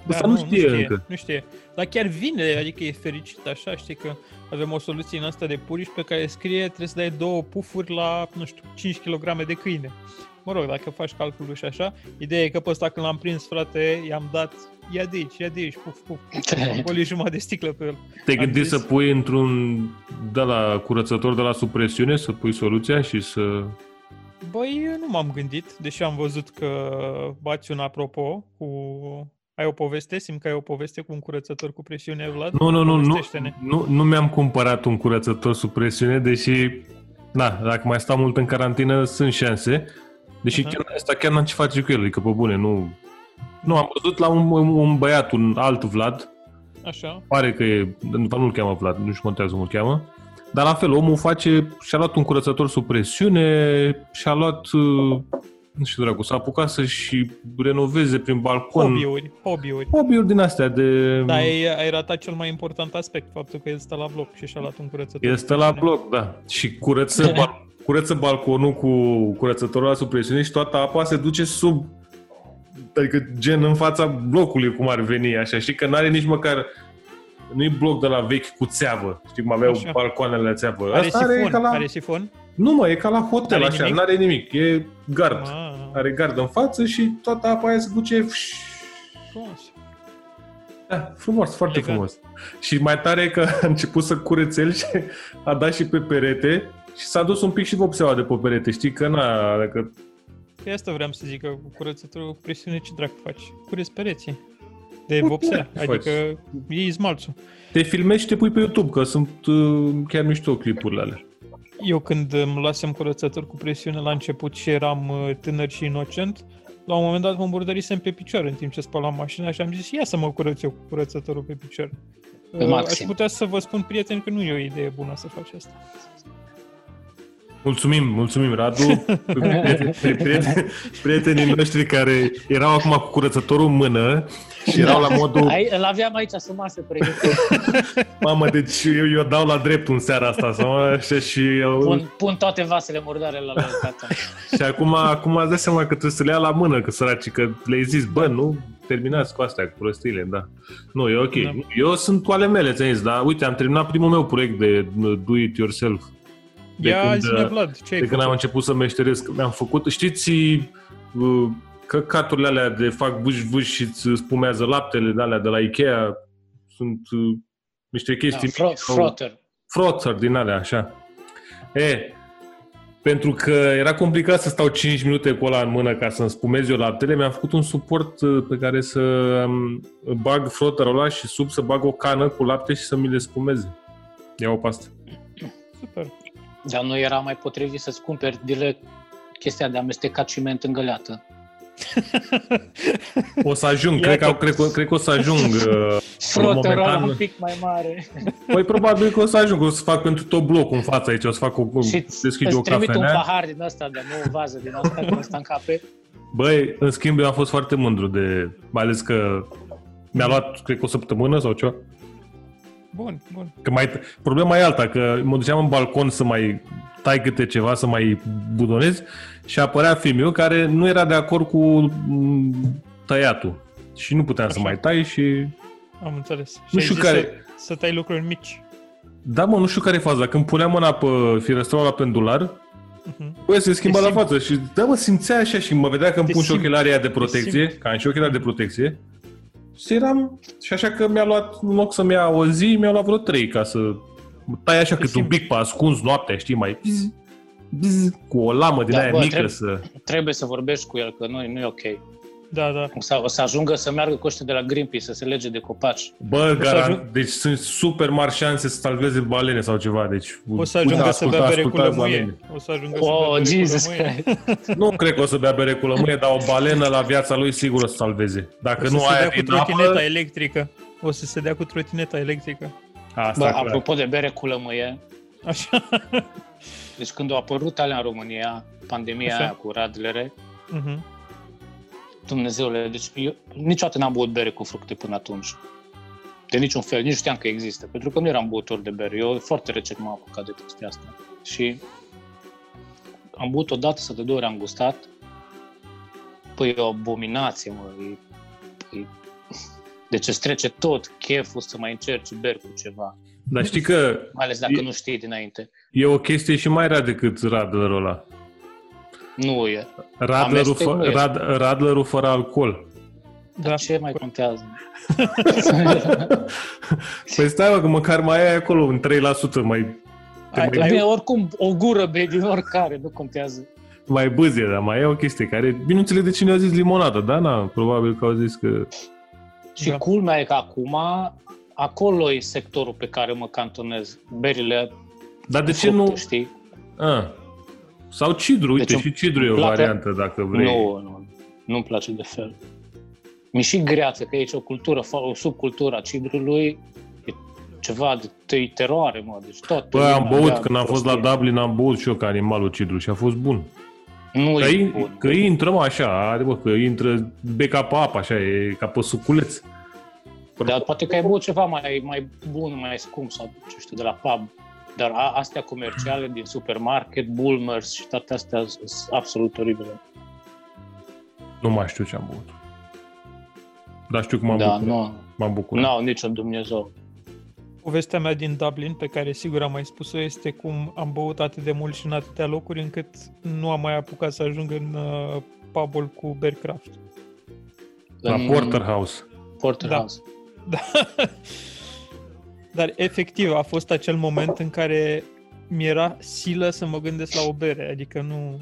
ăsta nu, știe încă. Nu știe. Dar chiar vine, adică e fericit așa, știi că avem o soluție în asta de puriș pe care scrie trebuie să dai două pufuri la, nu știu, 5 kg de câine. Mă rog, dacă faci calculul și așa, ideea e că pe ăsta când l-am prins, frate, i-am dat, ia de aici, ia de aici, puf, puf, puf, am golit jumătate de sticlă pe el. Te-ai Am gândit zis- să pui într-un de la curățător de la supresiune, să pui soluția și să... Băi, eu nu m-am gândit, deși am văzut că bați un apropo cu Ai o poveste? Simt că ai o poveste cu un curățător cu presiune, Vlad? Nu, nu, nu, nu, Povestește-ne. nu, nu mi-am cumpărat un curățător sub presiune, deși, na, dacă mai stau mult în carantină, sunt șanse. Deși Aha. chiar, asta chiar n-am ce face cu el, adică pe bune, nu... Nu, am văzut la un, un, un băiat, un alt Vlad, Așa. pare că e, nu-l cheamă Vlad, nu știu contează cum îl cheamă, dar la fel, omul face, și-a luat un curățător sub presiune, și-a luat, uh, nu știu dracu, s-a apucat să-și renoveze prin balcon. Hobby-uri, hobby-uri. Hobby-uri din astea de... Dar ai, ai ratat cel mai important aspect, faptul că el stă la bloc și și-a luat un curățător. Este cu la presiune. bloc, da. Și curăță, bal- curăță balconul cu curățătorul la sub presiune și toată apa se duce sub adică gen în fața blocului cum ar veni, așa, știi că n-are nici măcar nu-i bloc de la vechi cu țeavă, știi cum aveau Așa. balcoanele la țeavă. Are Asta sifon, are ca la... are sifon? Nu mă, e ca la hotel, N-are așa, nimic? n-are nimic, e gard. Ah, Are gard în față și toată apa aia se duce... frumos. Da, frumos, foarte Elegant. frumos. Și mai tare e că a început să curețe el și a dat și pe perete și s-a dus un pic și vopseaua de pe perete, știi că na, dacă Pe asta vreau să zic că cu curățătorul cu presiune ce dracu faci? Cureți pereții. De Cu vopsea, ce faci? adică iei smalțul. te filmezi și te pui pe YouTube, că sunt uh, chiar mișto clipurile alea. Eu când îmi luasem curățător cu presiune la început și eram uh, tânăr și inocent, la un moment dat mă îmburdărisem pe picioare în timp ce spălam mașina și am zis, ia să mă curăț eu cu curățătorul pe picior. Pe Uh, Aș maxim. putea să vă spun, prieteni, că nu e o idee bună să faci asta. Mulțumim, mulțumim, Radu, prieteni- prieteni- prietenii noștri care erau acum cu curățătorul în mână și erau la modul, Ai, îl aveam aici sub masă pregătit. mamă, deci eu, eu dau la dreptul în seara asta, sau așa, și, eu, Pun, pun toate vasele murdare la loc, tata. și acum, acum îți dai seama că trebuie să le ia la mână, că săraci, că le-ai zis, bă, nu terminați cu astea, cu prostiile, da. Nu, e ok. Da. Eu sunt cu ale mele, ți-am zis, dar uite, am terminat primul meu proiect de uh, do it yourself. De Ia când, zi-ne, uh, Vlad, ce ai De când am făcut? început să meșteresc, mi-am făcut, știți, uh, căcaturile alea de fac vâș-vâș și îți spumează laptele de alea de la Ikea, sunt uh, niște Da, chestii fro- mici sau- frotter. Frotzer din alea, așa. E, pentru că era complicat să stau 5 minute cu ăla în mână ca să-mi spumez eu laptele, mi-am făcut un suport uh, pe care să um, bag frotterul ăla și sub să bag o cană cu lapte și să mi le spumeze. Ia o pastă. Super. Dar nu era mai potrivit să-ți cumperi direct chestia de amestecat ciment în găleată. O să ajung, Iată. cred că, cred, că, cred că o să ajung. uh, Frotterul ăla momentan- un pic mai mare. Păi probabil că o să ajung, o să fac pentru tot blocul în față aici, o să fac o, și deschid îți o trimit un cafenea. pahar din asta, de nu o vază din asta, când ăsta în cape. Băi, în schimb, eu am fost foarte mândru de... Mai ales că mi-a luat, cred că o săptămână sau ceva. Bun, bun. Că mai, problema e alta, că mă duceam în balcon să mai tai câte ceva, să mai budonez și apărea filmul care nu era de acord cu m, tăiatul. Și nu puteam să Așa. mai tai și... Am înțeles. Și Nu ai știu zis care- Să, să tai lucruri mici. Da, mă, nu știu care e faza. Când puneam mâna pe firăstrăul la pendular, Mhm. băi, se schimba Te la simți. față și da, mă, simțea așa și mă vedea că îmi Te pun și simți. ochelarii aia de protecție, simți. că am și ochelari de protecție. Și eram, și așa că mi-a luat, în loc să-mi ia o zi, mi-a luat vreo trei ca să tai așa cât un simți. pic pe ascuns noaptea, știi, mai bzz, bzz, cu o lamă din Da, aia bă, mică trebuie- să... Trebuie să vorbești cu el, că nu, nu e ok. Da, da. O să, o să ajungă să meargă cu ăștia de la Greenpeace, să se lege de copaci. Bă, să garan, ajung- deci sunt super mari șanse să salveze balene sau ceva, deci... O să ajungă uite, să bea asculta- bere cu ascultați lămâie. oamenii. O să ajungă să Oh, bea bere Jesus cu lămâie. Christ! Nu cred că o să bea bere cu lămâie, dar o balenă la viața lui sigur o să salveze. Dacă O să nu se aia dea cu din trotineta apă... electrică. O să se dea cu trotineta electrică. Asta, Bă, clar. apropo de bere cu lămâie, Așa. deci când a apărut alea în România, pandemia Așa. aia cu radlere, Mhm. Dumnezeule, deci eu niciodată n-am băut bere cu fructe până atunci. De niciun fel, nici nu știam că există, pentru că nu eram băutor de bere. Eu foarte recent m-am apucat de chestia asta. Și am băut odată sau de două ori am gustat. Păi e o abominație, mă. E, e... Deci îți trece tot cheful să mai încerci beri cu ceva. Dar știi că Mai ales dacă E- nu știi dinainte. e o chestie și mai rea decât Radlerul ăla. Nu e. Radlerul, Amestec fă, nu este. rad, Radlerul fără alcool. Dar Da. ce mai contează? Păi stai mă, că măcar mai ai acolo un 3% mai, te Ai- mai, Ai... Bine, oricum, o gură bei din oricare, nu contează. mai bâzie, dar mai e o chestie care... Bine, nu înțeleg de cine a zis limonadă, da? Na, probabil că au zis că... Și Da. culmea e că acum, acolo e sectorul pe care mă cantonez. Berile Dar de ce fructe, nu... știi? A. Sau cidru, uite, Deci și cidru e o plată- variantă dacă vrei. Nu, nu, nu-mi place de fel. Mi și greață, că e aici o cultură, fo- o subcultură a cidrului, e ceva de te teroare, mă, deci tot. Bă, am băut, când am fost la Dublin, am băut și eu ca animalul cidru și a fost bun. Nu Că, e i- bun. că intră, mă, așa, are, bă, că intră beca pe apă, așa, e ca pe suculeț. Dar poate că ai băut ceva mai, mai bun, mai scump sau ce știu, de la pub. Dar a, astea comerciale din supermarket, Bulmers și toate astea sunt absolut oribile. Nu mai știu ce am băut. Dar știu cum am Da, bucurat. nu, M-am bucurat. nu au niciun Dumnezeu. Povestea mea din Dublin, pe care sigur am mai spus-o, este cum am băut atât de mult și în atâtea locuri încât nu am mai apucat să ajung în uh, pubul cu Bearcraft. La În Porterhouse. Porterhouse. Da. Dar efectiv a fost acel moment în care mi-era silă să mă gândesc la o bere, adică nu,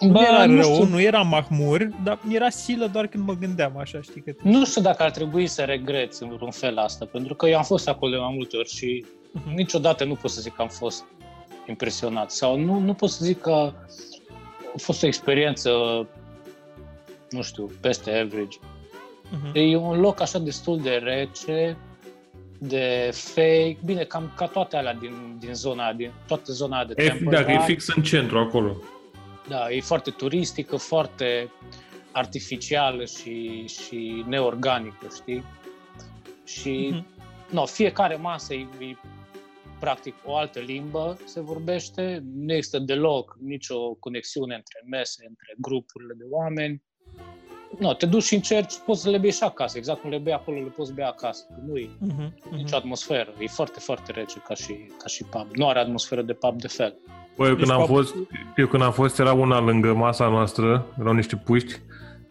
nu Bă, era nu rău, știu. nu era mahmur, dar mi-era silă doar când mă gândeam așa, știi că... Nu știu dacă ar trebui să regreți în vreun fel asta, pentru că eu am fost acolo de mai multe ori și Mhm. niciodată nu pot să zic că am fost impresionat sau nu, nu pot să zic că a fost o experiență, nu știu, peste average. Mhm. E un loc așa destul de rece, de fake, bine, cam ca toate alea din, din zona, din toată zona de E, Temple dacă e Bar. fix în centru acolo. Da, e foarte turistică, foarte artificială și, și neorganică, știi? Și, Mhm. no, fiecare masă e, e practic o altă limbă se vorbește, nu există deloc nicio conexiune între mese, între grupurile de oameni. No, te duci și încerci, poți să le bei și acasă, exact cum le bei acolo, le poți bea acasă. că Nu e Mhm. Mhm. nicio atmosferă, e foarte, foarte rece ca și, ca și pub. Nu are atmosferă de pub de fel. Bă, eu Deci când am faptul- fost, eu când am fost, era una lângă masa noastră, erau niște puști,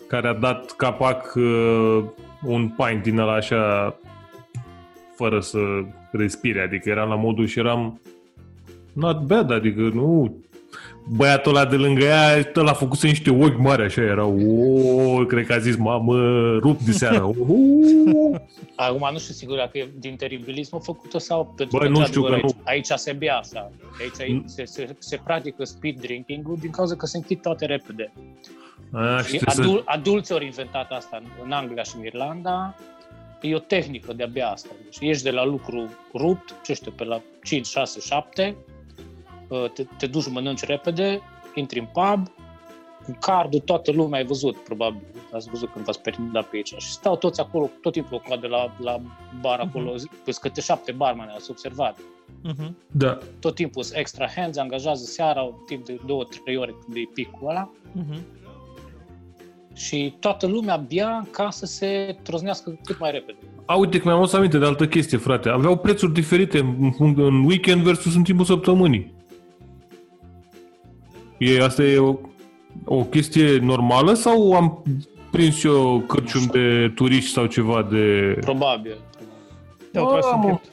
care a dat capac uh, un pint din ăla așa, fără să respire, adică eram la modul și eram not bad, adică nu... Băiatul ăla de lângă ea, ăla a făcut niște ochi mari așa, era, o, cred că a zis, mamă, rup de seara. Uh, Acum nu știu sigur dacă e din teribilism făcută sau pentru Bă, că, nu știu într-adevăr, că aici, aici se bea așa. Aici Mm. se, se, se practică speed drinking-ul din cauza că se închid toate repede. a, Și și trebuie să... adul, adulții au inventat asta în, în Anglia și în Irlanda. E o tehnică de a bea asta. Deci ești de la lucru rupt, ce știu, pe la 5, 6, 7, uh, te, te duci, mănânci repede, intri în pub, cu cardul, toată lumea ai văzut, probabil. Ați văzut când v-ați perindat pe aici. Și stau toți acolo, tot timpul o coadă la, la bar acolo, uh-huh. pe câte șapte barmane, ați observat. Mhm. Da. Tot timpul sunt extra hands, angajează seara, un timp de două, trei ore când e picul ăla. Mhm. Și toată lumea bea ca să se troznească cât mai repede. A, uite că mi-am adus aminte de altă chestie, frate. Aveau prețuri diferite în, în, în weekend versus în timpul săptămânii. E, asta e o, o chestie normală sau am prins eu cârcium de turiști sau ceva de... Probabil. Te-au tras în Mamă. piept.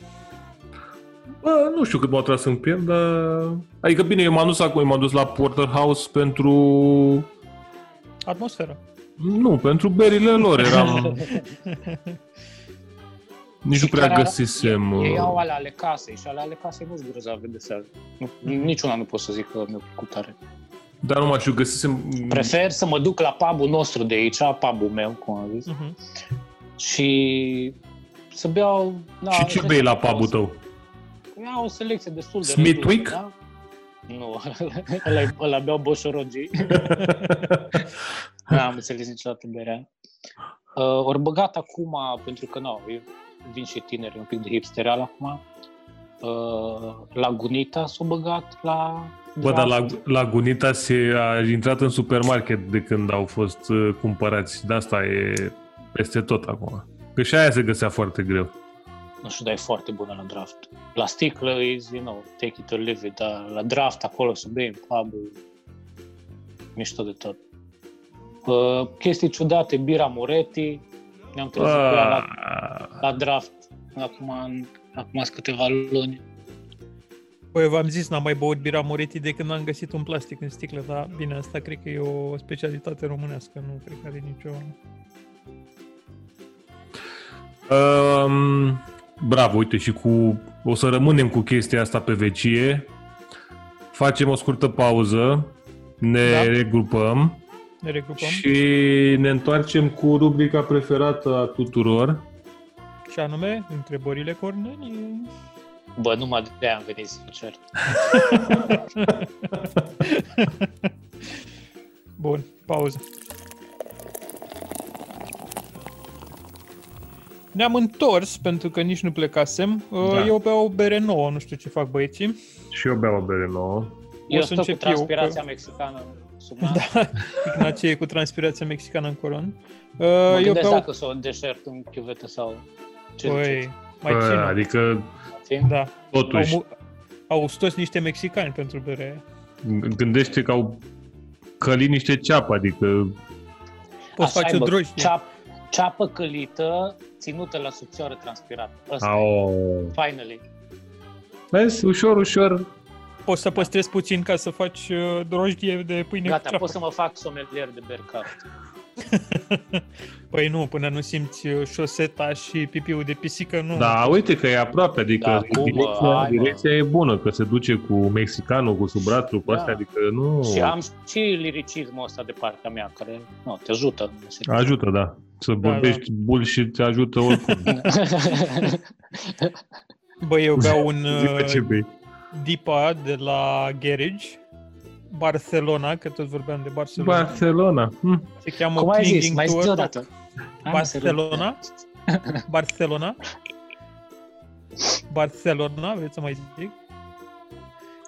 Bă, nu știu cât m-au tras în piept, dar... Adică bine, eu m-am dus acum, m-am dus la Porterhouse pentru... Atmosferă. Nu, pentru berile lor eram... Nici nu Și prea chiar găsisem... Ei, ei uh, au alea ale casei și alea ale casei nu-s grozave de fel. Nu, niciuna nu pot să zic că mi-a plăcut tare. Dar nu mai știu, găsisem... Prefer să mă duc la pubul nostru de aici, pubul meu, cum am zis, Mhm. și să beau... Na, Și ce să- bei la pubul tău? Iau o selecție destul de Smithwick? redusă, Da? Nu, ăla, ăla beau boșorogii. N-am înțeles niciodată berea. Uh, ori băgat acum, pentru că nu, eu vin și tineri, un pic de hipstereal acum, uh, la Gunita s-o băgat la Bă, dar la, draft. la Gunita se a intrat în supermarket de când au fost uh, cumpărați. De asta e peste tot acum. Că și aia se găsea foarte greu. Nu știu, dar e foarte bună la draft. La sticlă e, you know, take it or leave it, dar la draft acolo să bei în pub, e mișto de tot. Uh, chestii ciudate, bira Moretti, ne-am trezit cu ea la, Ah, la draft acum, în, acum sunt câteva luni. Păi, v-am zis, n-am mai băut bira Moretti de când am găsit un plastic în sticlă, dar bine, asta cred că e o specialitate românească, nu cred că are nicio... Um, bravo, uite, și cu o să rămânem cu chestia asta pe vecie. Facem o scurtă pauză, ne Da. regrupăm Ne regrupăm. Și, și ne întoarcem cu rubrica preferată a tuturor. și anume, întrebările Cornelie. Bă, numai de aia am venit, sincer. Bun, pauză. Ne-am întors pentru că nici nu plecasem. Da. Da. Eu beau o bere nouă, nu știu ce fac băieții. Și eu beau o bere nouă. Eu să stau cu încep eu, transpirația că- mexicană sub nas. Da, Ignacie cu transpirația mexicană în colon. Uh, Mă eu gândesc beau... dacă să o deșert în chiuvetă sau ce Păi, ziceți? mai Bă, țin. adică, Țin? Da. Au, totuși, mu- au toți niște mexicani pentru bere. gândește că au călit niște ceapă, adică Poți Așa face e, o bă, drojdie. Ceap, ceapă călită, ținută la subțioară transpirată. Asta e, au... finally. Vezi, ușor, ușor. Poți să păstrezi puțin ca să faci uh, drojdie de pâine cu Gata, ceapă. pot să mă fac somelier de bercat. Păi nu, până nu simți uh, șoseta și pipiul de pisică, nu. Da, uite că e aproape, adică Da, cum, mă, direcția, hai, mă. direcția e bună, că se duce cu mexicanul, cu sub brațul, cu Da. astea, adică nu... Și am și liricismul ăsta de partea mea, care nu, te ajută. în meserie. Ajută, da. Să Da, vorbești bullshit te ajută oricum. Bă, eu beau un Zi pe ce uh, bei. Dipa de la Garage, Barcelona, că tot vorbeam de Barcelona. Barcelona. Hm. Se cheamă Cum ai zis? Clinging Mai to zi a o dată. Hai, mă, să Barcelona? râd. Barcelona. Barcelona, vreți să mai zic?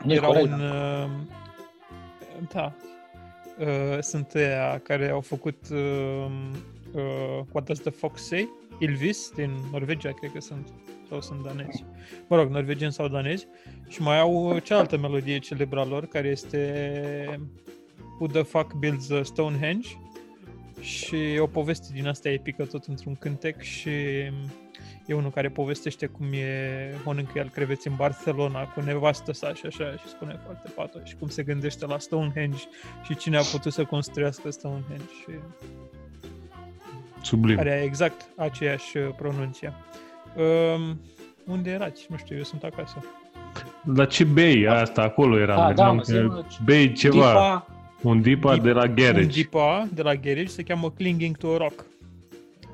Nu e Era corect, un... da. uh, Da. Uh, Sunt ăia care au făcut uh, uh, What Does the Fox Say? Ilvis din Norvegia, cred că sunt. Sau sunt danezi. Mă rog, norvegieni sau danezi. Și mai au cealaltă melodie celebră a lor, care este Who the fuck builds a Stonehenge? Și e o poveste din asta epică tot într-un cântec și e unul care povestește cum e mănâncă el creveți în Barcelona cu nevastă sa și așa și spune foarte pato și cum se gândește la Stonehenge și cine a putut să construiască Stonehenge și Sublim. are exact aceeași uh, pronunție. Um, unde erați? Nu știu, eu sunt acasă. Dar ce bei? Asta, acolo era. Ah, da, Vedeam mă, că zi-mă, bei ceva. Dipa, Un dipa Dip- de la Un garage. dipa de la Garage se cheamă Clinging to a Rock.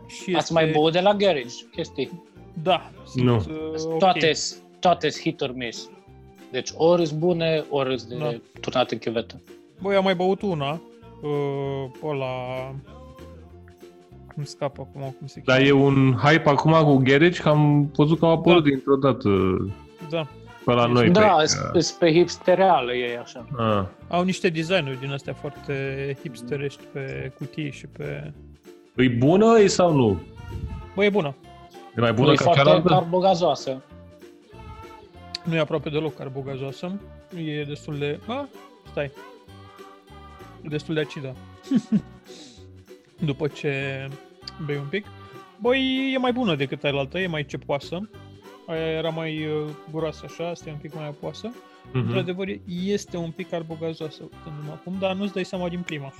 Și ați mai băut de la garage, chestii. Da. Sunt, Nu. Uh, ok. Toate toate hit or miss. Deci ori sunt bune, ori sunt de Da. turnat în chiuvetă. Băi, am mai băut una. Uh, ăla... Cum scapă acum, cum se Dar cheamă? e un hype acum cu garage, că am văzut că au apărut Da. dintr-o dată Da. pe la noi. da, pe, sunt pe hipstereală ei așa. Ah. Au niște designuri din astea foarte hipsterești pe cutii și pe... E bună e sau nu? Băi, e bună. E mai bună Nu e ca foarte cealaltă? carbogazoasă. Nu e aproape deloc carbogazoasă. E destul de... A, stai. E destul de acidă. După ce bei un pic. Băi, e mai bună decât aia e mai cepoasă. Aia era mai uh, groasă așa, asta e un pic mai apoasă. Mhm. Într-adevăr, este un pic carbogazoasă, uitându-mă acum, dar nu-ți dai seama din prima.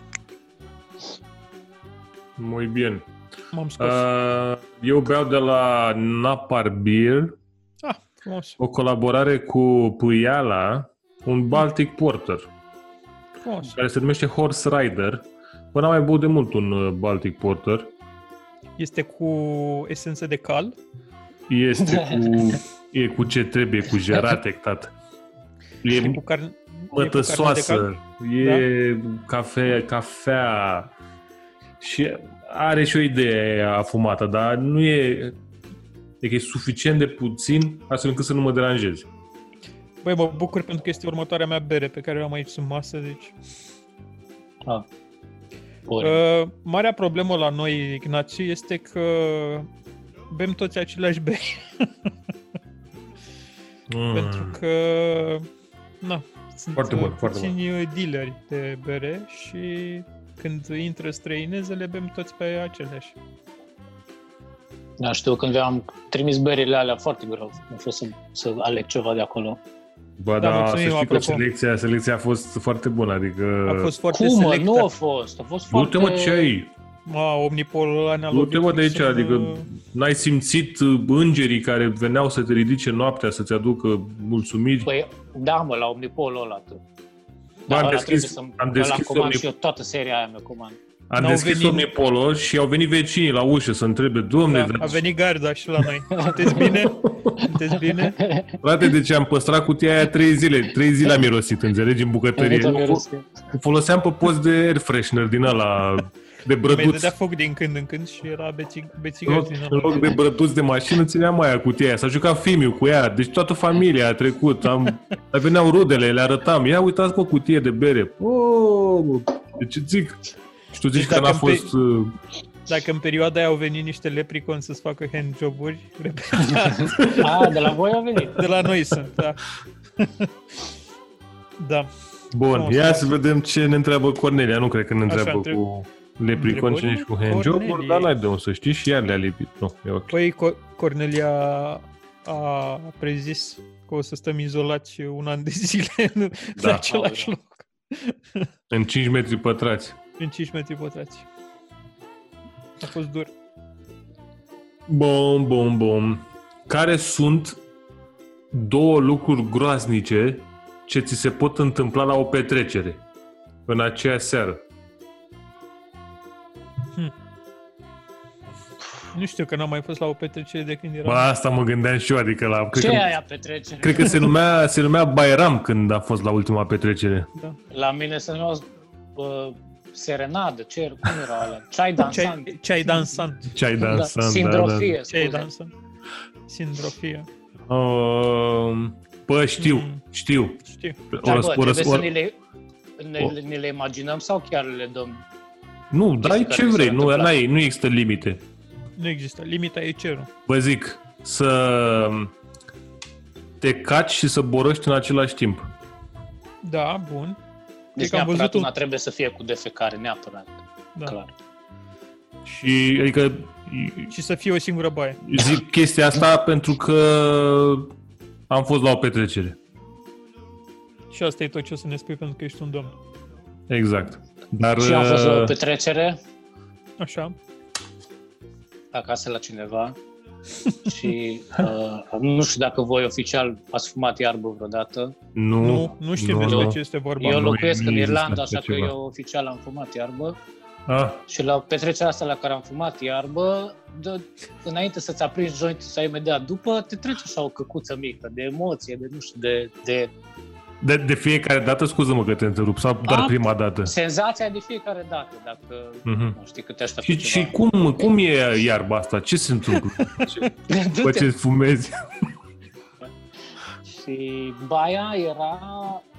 Muy bine. M-am scos. Uh, eu beau de la Napar Beer, ah, frumos, o colaborare cu Puyala, un Baltic Porter, frumos. care se numește Horse Rider. Până am mai băut de mult un uh, Baltic Porter. Este cu esență de cal. Este cu, e cu ce trebuie, cu jerate, tată. E E cu carne, e cu carne de cal. mătăsoasă, e cafe, cafea și are și o idee afumată, dar nu e... E că e suficient de puțin astfel încât să nu mă deranjezi. Băi, mă bucur pentru că este următoarea mea bere pe care o am aici sub masă, deci... Ah. Bun. Uh, marea problemă la noi, Ignațiu, este că bem toți aceleași beri, Mm. pentru că... Na, sunt Foarte bun, uh, foarte puțini dealeri de bere și când intră străineze le bem toți pe aceleași. Da, știu, când am trimis berile alea foarte greu. Nu fost să, să aleg ceva de acolo. Ba Da, da, mulțumim, să știi că apropo. selecția, selecția a fost foarte bună, adică... A fost foarte Cum, mă? selectă. Nu a fost. A fost Du-te, foarte... mă, ce ai? Ma, omnipolul ăla ne-a Nu lovit te văd de fix aici, în, adică uh, n-ai simțit uh, îngerii care veneau să te ridice noaptea, să-ți aducă mulțumiri? Păi, da, mă, la Omnipolul ăla. Tu. Bă, am ăla deschis- trebuie să-mi- am ăla deschis comand Omnip- și eu toată seria aia mi comand. Am N-au deschis venit- Omnipolo și au venit vecinii la ușă să întrebe, domne, Da, dar a venit garda și la noi. Sunteți bine? Sunteți bine? frate, de ce am păstrat cutia aia trei zile? Trei zile am mirosit, înțelegi, în bucătărie. Tot Nu, mirosit. foloseam pe post de air freshener din ăla, de Mai brăduț. dădea foc din când în când și era bețig, În bețigaș loc, din în loc de brăduț de mașină, țineam aia cutia aia. S-a jucat Fimiu cu ea, deci toată familia a trecut. Am, mai veneau rudele, le arătam. Ia uitați pe cutie de bere. Oh, deci zic. Și tu zici Deci că dacă n-a în pe- fost... uh, Dacă în perioada aia au venit niște lepriconi să-ți facă handjoburi, repetat, A, de la voi a venit. de la noi sunt, da. da. Bun, Frumos, ia frumos. să vedem ce ne întreabă Cornelia. Nu cred că ne Așa, întreabă întreb- cu lepricon și nici cu handjob Cornelie. dar n-ai de unde să știi și ea le-a lipit. Nu, e ok. Păi Co- Cornelia a prezis că o să stăm izolați un an de zile în, Da. în același loc, În 5 metri pătrați. în 5 metri pătrați. A fost dur. Bun, bun, bun. Care sunt două lucruri groaznice ce ți se pot întâmpla la o petrecere în aceea seară? Nu știu că n-am mai fost la o petrecere de când Bă, eram. asta mă gândeam și eu, adică la... Cred Ce că, e aia petrecere? cred că se numea, se numea Bayram când a fost la ultima petrecere. Da. La mine se numea uh, serenadă, ce cum era alea? Ceai dansant. Ce-ai, ce-ai dansant? Ce ai Da, dansat, da, da. sindrofie, Ce-ai scuze. dansant? Sindrofia. Uh, bă, știu, Mm. știu. Știu. Dar, O bă, răsp- o trebuie răsp- să o- ne le, ne, ne le imaginăm sau chiar le dăm? Nu, dai care ce mi s-a vrei, nu, întâmplat. n-ai, nu există limite. Nu există. Limita e cerul. Vă zic, să te caci și să borăști în același timp. Da, bun. Deci că am neapărat văzut un- una trebuie să fie cu defecare, neapărat, Da. clar. Și, adică, Și să fie o singură baie. zic chestia asta pentru că am fost la o petrecere. Și asta e tot ce o să ne spui pentru că ești un domn. Exact. Dar, Și am fost la o uh, petrecere Așa. acasă la cineva și uh, nu știu dacă voi oficial ați fumat iarbă vreodată. nu, Nu, nu știm nu, despre nu. ce este vorba. Eu nu locuiesc în există Irlanda, așa așa că ceva. eu oficial am fumat iarbă Ah, și la petrecerea asta la care am fumat iarbă, de, înainte să-ți aprinzi joint sau imediat după, te trece așa o căcuță mică de emoție, de nu știu, de, de de, de fiecare dată, scuză-mă că te întrerup, sau doar A, prima dată? senzația de fiecare dată, dacă Mhm. nu știi că te așteaptă Și, ceva. și cum, cum e iarba asta? Ce se întâmplă? Ce, după ce fumezi? Și baia era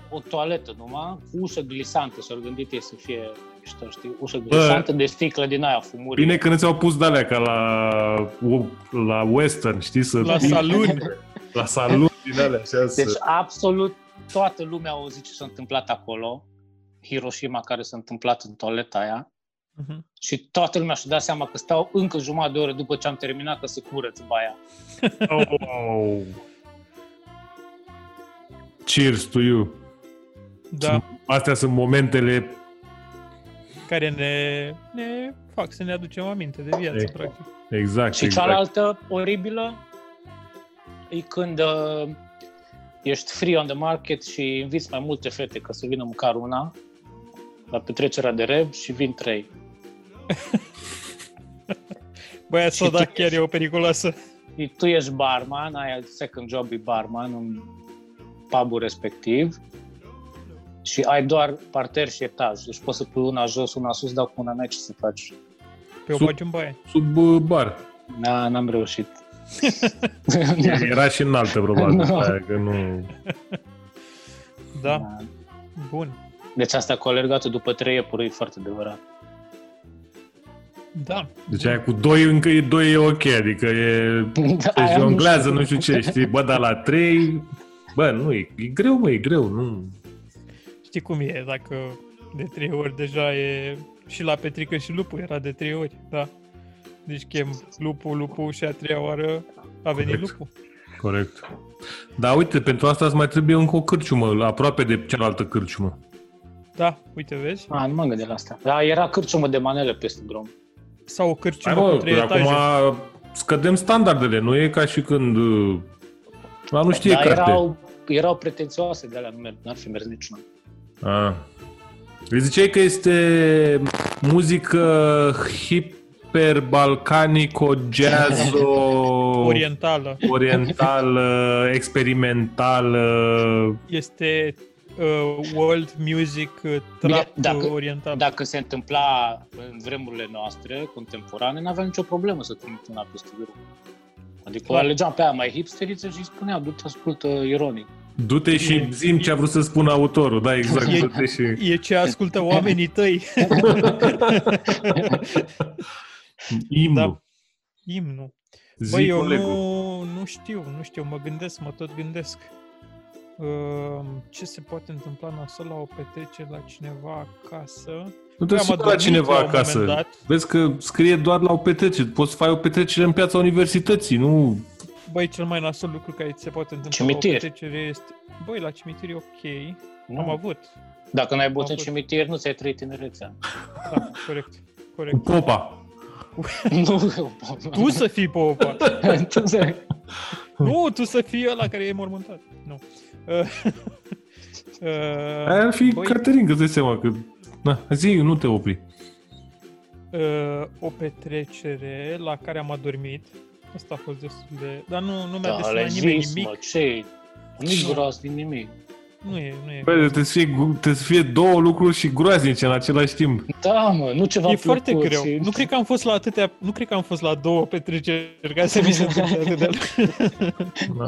o toaletă numai, cu ușă glisantă, s-au gândit ei să fie, știu, știi, ușă glisantă de sticlă din aia, fumurie. Bine că nu ți-au pus de-alea ca la, la western, știi? Să La fii- salun. La salon din alea, așa să... Deci absolut toată lumea a auzit ce s-a întâmplat acolo, Hiroshima care s-a întâmplat în toaleta aia, Mhm. și toată lumea și-a dat seama că stau încă jumătate de oră după ce am terminat că se curăț baia. Oh. Cheers to you. Da, Astea sunt momentele... care ne, ne fac să ne aducem aminte de viață, Ei. practic. Exact, Și exact. cealaltă oribilă e când uh, ești free on the market și inviți mai multe fete ca să vină măcar una la petrecerea de rev și vin trei. Băia Și soda tu- chiar e o periculoasă. Și tu ești barman, ai second job e barman în pubul respectiv și ai doar parter și etaj. Deci poți să pui una jos, una sus, dar cu una n-ai ce să faci. Pe o Sub- bagi în baie. Sub uh, bar. Na, n-am reușit. Era și înaltă, probabil. Nu. Aia, că nu... Da, bun. Deci asta cu alergatul după trei iepuri e foarte adevărat. Da. Deci aia cu doi încă e doi e ok, adică e... Da, Deci aia jonglează, nu știu ce, știi? Bă, dar la trei... Bă, nu, e, e greu, mă, e greu, nu... Știi cum e, dacă de trei ori deja e... Și la Petrică și Lupu era de trei ori, da. Deci chem Lupu, Lupu și a treia oară a venit Corect. Lupu. Corect. Dar uite, pentru asta îți mai trebuie încă o cârciumă, aproape de cealaltă cârciumă. Da, uite, vezi? A, nu mă gândesc la asta. Da, era cârciumă de manele peste drum. Sau o Hai cârciumă mă, cu trei acum etaje. scădem standardele, nu e ca și când... uh, La nu știe Dar carte. erau, erau pretențioase de alea, nu merg, n-ar fi mers niciuna. Ah. Îi ziceai că este muzică hiperbalcanico, jazzo, Orientală. orientală, experimentală. Este uh, world music uh, Bine, trap dacă- oriental. Dacă se întâmpla în vremurile noastre, contemporane, n-aveam nicio problemă să trimit una peste drum. Adică o Clar. alegeam pe aia mai hipsteriță și îi spuneam, du-te, ascultă ironic. Du-te și zim ce a vrut să spună autorul. Da, exact. E- Du-te și... E ce ascultă oamenii tăi. Imnul. Da. Imnul. Zi, Băi, eu colegul. nu, nu știu, nu știu, mă gândesc, mă tot gândesc. Uh, ce se poate întâmpla nasol la o petrecere la cineva acasă? Nu Păi te am supăra adormit cineva la un moment acasă. dat. Vezi că scrie doar la o petrecere. Poți să faci o petrecere în piața universității, nu... Băi, cel mai nasol lucru care ți se poate întâmpla Cimitir. la o petrecere este... Băi, la cimitir e ok. Am Nu. avut. Dacă n-ai băut în avut. cimitir, nu ți-ai trăit tinerețea. Da, corect. Cu Corect. popa. Nu, Tu să fii popa. Tu să- Nu, tu să fii ăla care e mormântat. Nu. Uh, uh, Aia ar fi băi, Caterin, că îți dai seama că... Na, zi, nu te opri. uh, o petrecere la care am adormit. Asta a fost destul de... Dar nu, nu mi-a Da, desenat le-ai nimeni zis, nimic. mă, ce Nici Nu. gros, din nimic. Nu e, nu e. Bă, trebuie să, fie, trebuie să fie două lucruri și groaznice în același timp. Da, mă, nu ceva E foarte plăcut greu. și- Nu cred că am fost la atâtea, nu cred că am fost la două petreceri ca să mi se întâmple atâtea lucruri.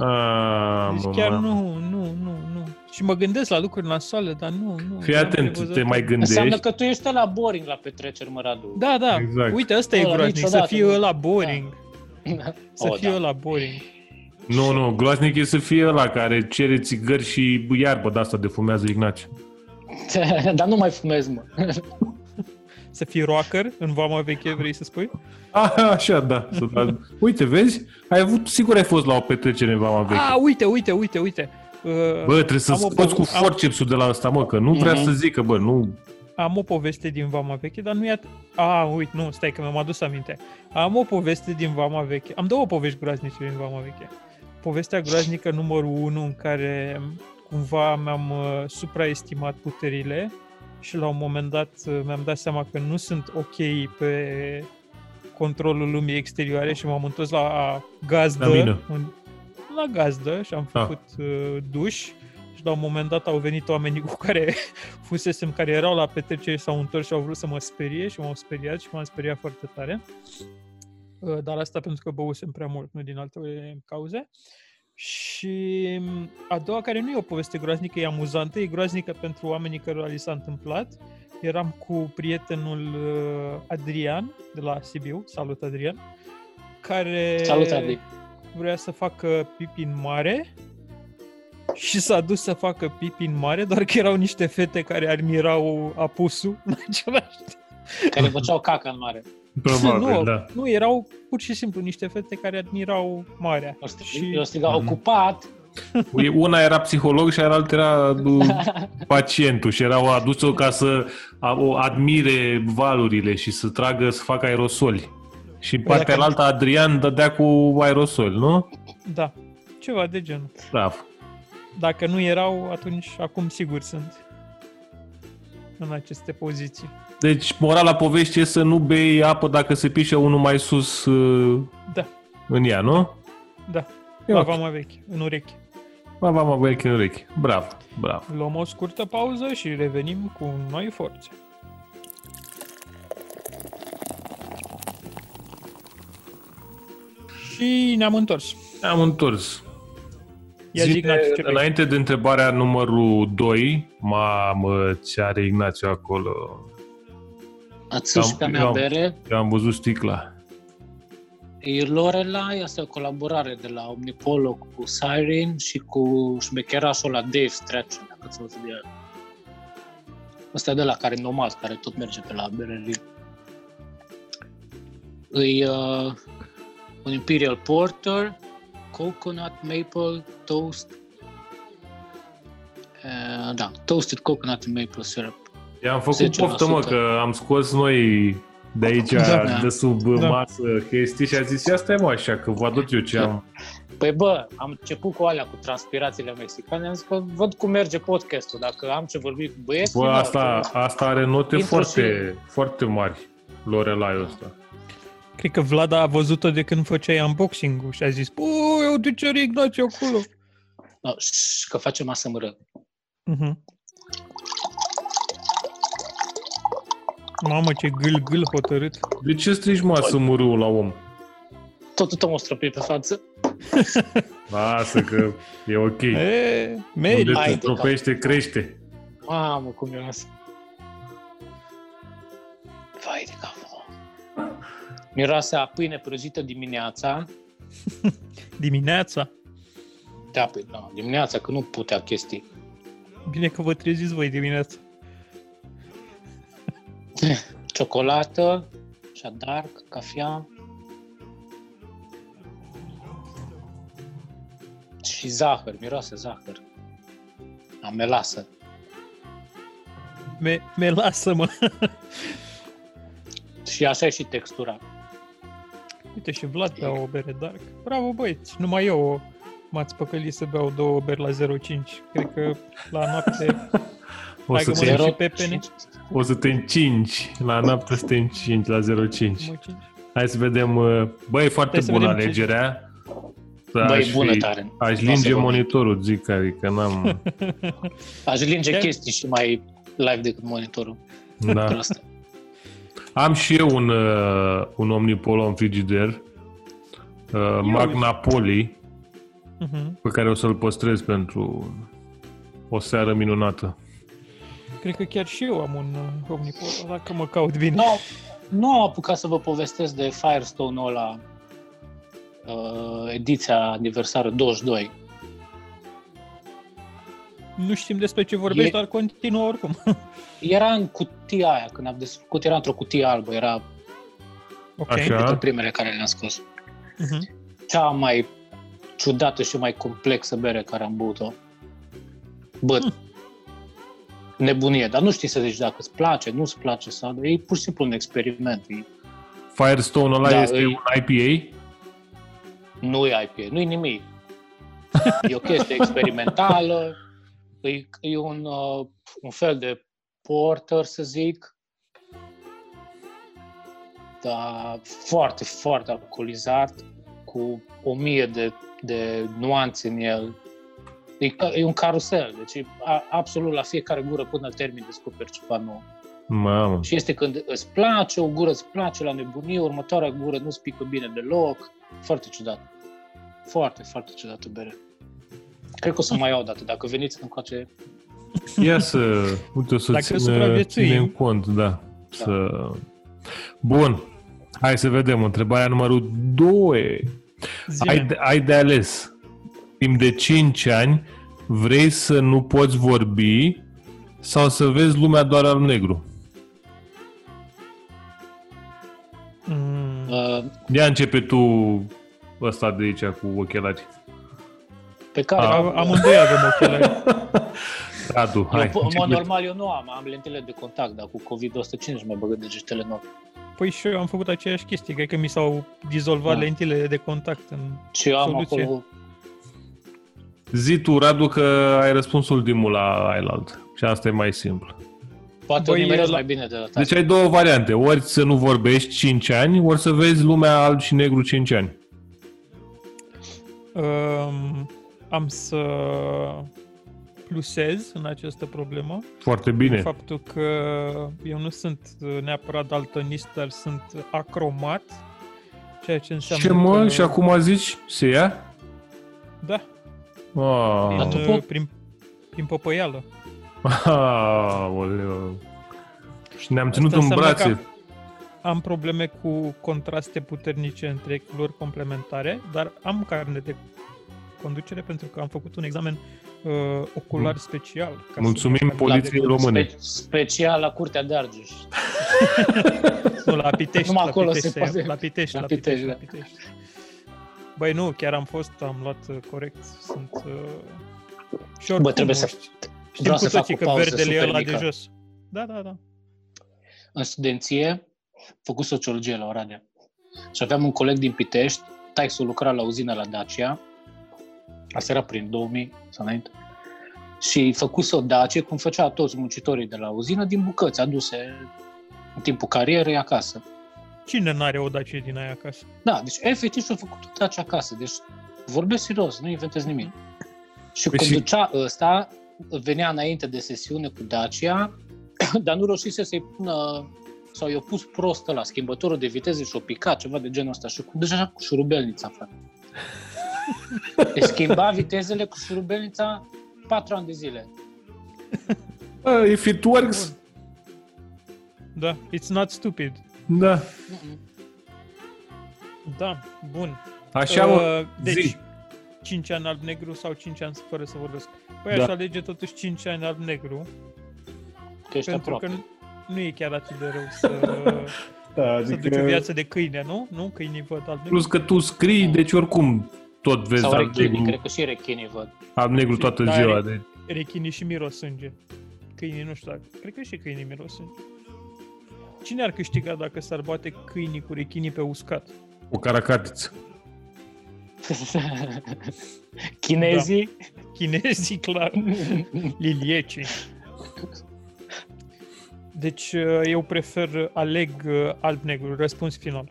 Ah, Deci mă, chiar mă. nu, nu, nu, nu. Și mă gândesc la lucruri nasoale, dar nu, nu. Fii n-am atent, prevăzut. te mai Înseamnă gândești. că tu ești la boring la petreceri, mă, Radu. Da, da. Exact. Uite, ăsta e Ăla groaznic, să niciodată fie nu. ăla boring. Să Oh, fie da. ăla boring. Nu, nu, groaznic e să fie ăla care cere țigări și iarbă de asta de fumează Ignace. Dar nu mai fumez, mă. Să fii rocker în vama veche, vrei să spui? Ah, așa, da. Să da. Uite, vezi? Ai avut, sigur ai fost la o petrecere în Vama Veche. Ah, uite, uite, uite, uite. Uh, Bă, trebuie să am o scoți cu po- am- forcepsul de la ăsta, mă, că nu vrea Mhm. să zică, bă, nu... Am o poveste din Vama Veche, dar nu e at- A, uite, nu, stai că mi-am adus aminte. Am o poveste din Vama Veche. Am două povești groaznice din Vama Veche. Povestea groaznică numărul 1 în care cumva mi-am uh, supraestimat puterile și la un moment dat uh, mi-am dat seama că nu sunt ok pe controlul lumii exterioare și m-am întors la gazdă. La mine. în, la gazdă și am Ah. făcut uh, duș și la un moment dat au venit oamenii cu care fusesem, care erau la petrecere, s-au întors și au vrut să mă sperie și m-au speriat și m-am speriat foarte tare. Uh, Dar asta pentru că băusem prea mult, nu din alte cauze. Și m, a doua, care nu e o poveste groaznică, e amuzantă, e groaznică pentru oamenii cărora li s-a întâmplat. Eram cu prietenul uh, Adrian de la Sibiu, salut Adrian, care Salut, Adi. vrea să facă pipi în mare și s-a dus să facă pipi în mare, doar că erau niște fete care admirau apusul în același timp. Care făceau caca în mare. Probabil, nu, da. nu, erau pur și simplu niște fete care admirau marea. Eu strig- Și- Eu striga, Mhm. ocupat. Una era psiholog și alta era uh, pacientul și erau adus-o ca să a- o admire valurile și să tragă, să facă aerosoli. Și în Păi partea dacă- alta Adrian dădea cu aerosoli, nu? Da, ceva de genul. Bravo. Dacă nu erau, atunci acum sigur sunt în aceste poziții. Deci, morala poveștii e să nu bei apă dacă se pișe unul mai sus uh, Da, în ea, nu? da, E la ok. vama veche, în ureche. Ba, ba, mă, vechi în urechi. Bravo, bravo. Luăm o scurtă pauză și revenim cu noi forțe. Și ne-am întors. Am întors. Ia zi, Zine, Ignațiu, ce vrei. înainte de întrebarea numărul 2, mamă, ce are Ignațiu acolo. Ați și pe a Eu mea am- bere. Eu am văzut sticla. E Lorelai, asta e o colaborare de la Omnipolo cu Siren și cu șmecherașul la Dave Strachan, dacă ți auzit de el. Ăsta e de la care nomad, care tot merge pe la berării. E uh, un Imperial Porter, Coconut Maple Toast, uh, da, Toasted Coconut and Maple Syrup. I-am făcut 10%. poftă, mă, că am scos noi de aici, Da. de sub Da. masă chestii și a zis, ia stai mă așa, că vă aduc eu ce am. Păi bă, am început cu alea, cu transpirațiile mexicane, am zis că văd cum merge podcastul, dacă am ce vorbi cu băieții... Bă, nu, asta, că- asta are note Intru foarte, foarte mari, Lorelaiul ăsta. Cred că Vlad a văzut-o de când făceai unboxing-ul și a zis, Băi, uite ce are Ignațiu acolo. No, ș, că facem ASMR. Uh-huh. Mamă, ce gâl-gâl hotărât. De ce strici masă murâul la om? Tot tot o străpit pe față. Lasă că e ok. E, Unde meri. te Haide, stropește, crește. Mamă, cum e asta. Vai de capul. Miroase a pâine prăjită dimineața. Dimineața. Da, păi, da, dimineața, că nu putea chestii. Bine că vă treziți voi dimineața. Ciocolată, și dark, cafea. Și zahăr, miroase zahăr. A melasă. Me, me lasă-mă. Și așa e și textura. Uite și Vlad bea o bere dark. Bravo băieți, numai eu m-ați păcălit să beau două beri la 0,5. Cred că la noapte O Hai să, că te, mă Zero- și pepene. o să te încingi. La noapte să te încingi la 0,5. mă cinci. Hai să vedem. uh, Bă, e foarte Hai să bună vedem ce- alegerea. Bă, Aș e bună fi- tare. Aș Nu o să linge vă- monitorul, zic, adică n-am... Aș linge Chiar? chestii și mai live decât monitorul. da. Pentru asta. Am și eu un, uh, un Omnipolo în frigider, uh, Magna Poli, Mhm. pe care o să-l păstrez pentru o seară minunată. Cred că chiar și eu am un uh, Omnipol, dacă mă caut bine. Nu, nu am apucat să vă povestesc de Firestone-ul ăla, uh, ediția aniversară 22. Nu știm despre ce vorbești, E- dar continuă oricum. Era în cutia aia, când am desfăcut, era într-o cutie albă, era ok. Așa. dintre primele care le-am scos. Mhm. Cea mai ciudată și mai complexă bere care am băut-o. Bă, Hm. Nebunie, dar nu știi să zici dacă îți place, nu-ți place sau... E pur și simplu un experiment. E, Firestone ăla Da, este îi- un IPA? nu e IPA, nu e nimic. E o chestie experimentală, e, e un, uh, un fel de porter, să zic, dar foarte, foarte alcoolizat, cu o mie de, de nuanțe în el. E, ca- e un carusel, deci e a, absolut la fiecare gură până termin descoperi ceva nou. Mamă. Și este când îți place, o gură îți place la nebunie, următoarea gură nu-ți pică bine deloc. Foarte ciudat. Foarte, foarte ciudată bere. Cred că o să mai iau o dată. Dacă veniți încoace, Ia să... Uite, o să Dacă ține, supraviețuim. ținem cont, da. Să... Bun. Hai să vedem. Întrebarea numărul 2. Zine. Ai, de- ai de ales. Timp de 5 ani vrei să nu poți vorbi sau să vezi lumea doar al negru? Mm, uh, Ia începe tu ăsta de aici cu ochelari. pe care... A, am- amândoi avem ochelari. Radu, eu, hai. în mod începe. normal eu nu am, am lentile de contact, dar cu COVID-105 nu mai băgă degetele în ochi. Păi și eu am făcut aceeași chestie, cred că mi s-au dizolvat Da. lentile de contact în... Și eu am Soluție. acolo... Zi tu, Radu, că ai răspuns ultimul la ailalt. Și asta e mai simplu. Poate Băi, o nimeresc la- mai bine de data Deci ai două variante. Ori să nu vorbești 5 ani, ori să vezi lumea alb și negru 5 ani. Um, am să plusez în această problemă Foarte bine. faptul că eu nu sunt neapărat daltonist, dar sunt acromat, ceea ce înseamnă Ce mă? că... Și acum zici? Se ia? Da, Ah, Dar tu prin, pot- prin, prin păpăială. Aoleu. Și ne-am ținut Asta în înseamnă brațe. că- Am probleme cu contraste puternice între culori complementare, dar am carne de conducere pentru că am făcut un examen uh, ocular special. ca să Mulțumim mă fac poliției de- române. Spe- special la Curtea de Argeș. Nu, la Pitești, Numai la acolo Pitești, se se poate. ia, la Pitești, La la Pitești, Pitești, la da. Pitești. Băi, nu, chiar am fost, am luat uh, corect, sunt... Uh, și oricum, Bă, trebuie să... știm Vreau cu să fac toții o că pauză verdele e super ăla de mică. jos. Da, da, da. În studenție făcut sociologie la Oradea. Și aveam un coleg din Pitești, să lucra la uzina la Dacia, asta era prin 2000 sau înainte, și făcuse o Dacia, cum făcea toți muncitorii de la uzină, din bucăți aduse în timpul carierei acasă. Cine n-are o Dacia din aia acasă? Da, deci efectiv și-a făcut o Dacia acasă. Deci vorbesc serios, nu inventez nimic. Și păi conducea și... ăsta, venea înainte de sesiune cu Dacia, dar nu reușise să-i pună sau i-a pus prostă la schimbătorul de viteze și o picat, ceva de genul ăsta. Și cu, deja cu șurubelnița, frate. Deci schimba vitezele cu șurubelnița patru ani de zile. Uh, if it works. Da, it's not stupid. Da. Da, bun. Așa, uh, Deci, zi. 5 ani alb-negru sau 5 ani fără să vorbesc. Păi Da. aș alege totuși 5 ani alb-negru, Că ești pentru aproape. că nu, nu e chiar atât de rău să, Da, să duci o viață de câine, nu? Nu? Câinii văd alb-negru. Plus că tu scrii, deci oricum tot vezi Sau al rechinii, negru, cred că și rechinii văd. al negru toată Da, ziua. re- De... Rechinii și miros sânge. Câinii nu știu dacă... Cred că și câinii miros sânge. Cine ar câștiga dacă s-ar bate câinii cu rechinii pe uscat? O caracatiță. Chinezii? Chinezii, clar. Liliecii. Deci uh, eu prefer, aleg uh, alb-negru, răspuns final.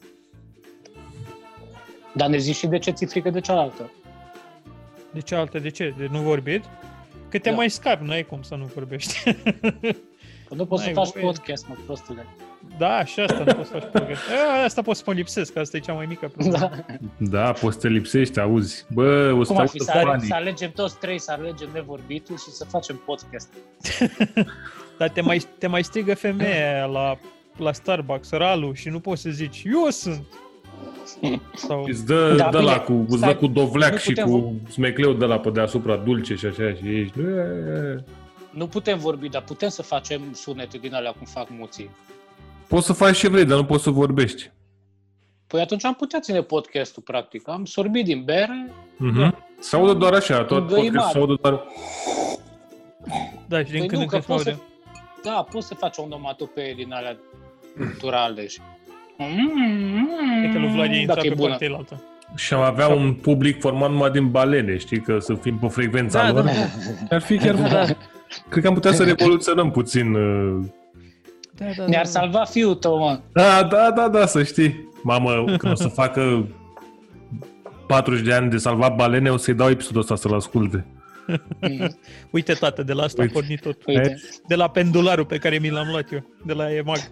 Dar ne zici și de ce ți frică de cealaltă. De cealaltă, de ce? De nu vorbit? Că te Da. mai scapi, n-ai cum să nu vorbești. Că nu poți să N-ai faci voie. podcast, mă, prostule. Da, și asta nu poți să faci progres. A, Asta poți să mă lipsesc, asta e cea mai mică problemă. Da. Da, poți să te lipsești, auzi. Bă, o să Cum ar fi audă să, ale- fanii. să alegem toți trei, să alegem nevorbitul și să facem podcast. Dar te mai, te mai strigă femeia aia la, la Starbucks, Ralu, și nu poți să zici, eu sunt. Sau, Îți dă, Da, dă bine, la cu, îți dă stai, cu dovleac nu și putem cu smecleu de la pe deasupra dulce și așa și ești... "E." Nu putem vorbi, dar putem să facem sunete din alea cum fac muții. Poți să faci ce vrei, dar nu poți să vorbești. Păi atunci am putea ține podcastul, practic. Am sorbit din bere, Mhm. Se audă doar așa, tot Găimare. podcast se audă doar... da, și din Păi când nu, în că când se poți să, aude. da, poți să faci onomatopee din alea culturale și... E că lui Vlad e intrat Dacă e pe bună. partea elaltă. Și am avea un public format numai din balene, știi, că să fim pe frecvența Da, lor. da, Ar fi chiar... Da. Cred că am putea să revoluționăm puțin. uh, Da, da, Ne-ar da. salva fiul tău, mă. Da, da, da, da, să știi. Mamă, când o să facă 40 de ani de salvat balene, o să-i dau episodul ăsta să-l asculte. Mm, Uite, tată, de la asta Uite. a pornit tot. Uite. De la pendularul pe care mi l-am luat eu, de la EMAG.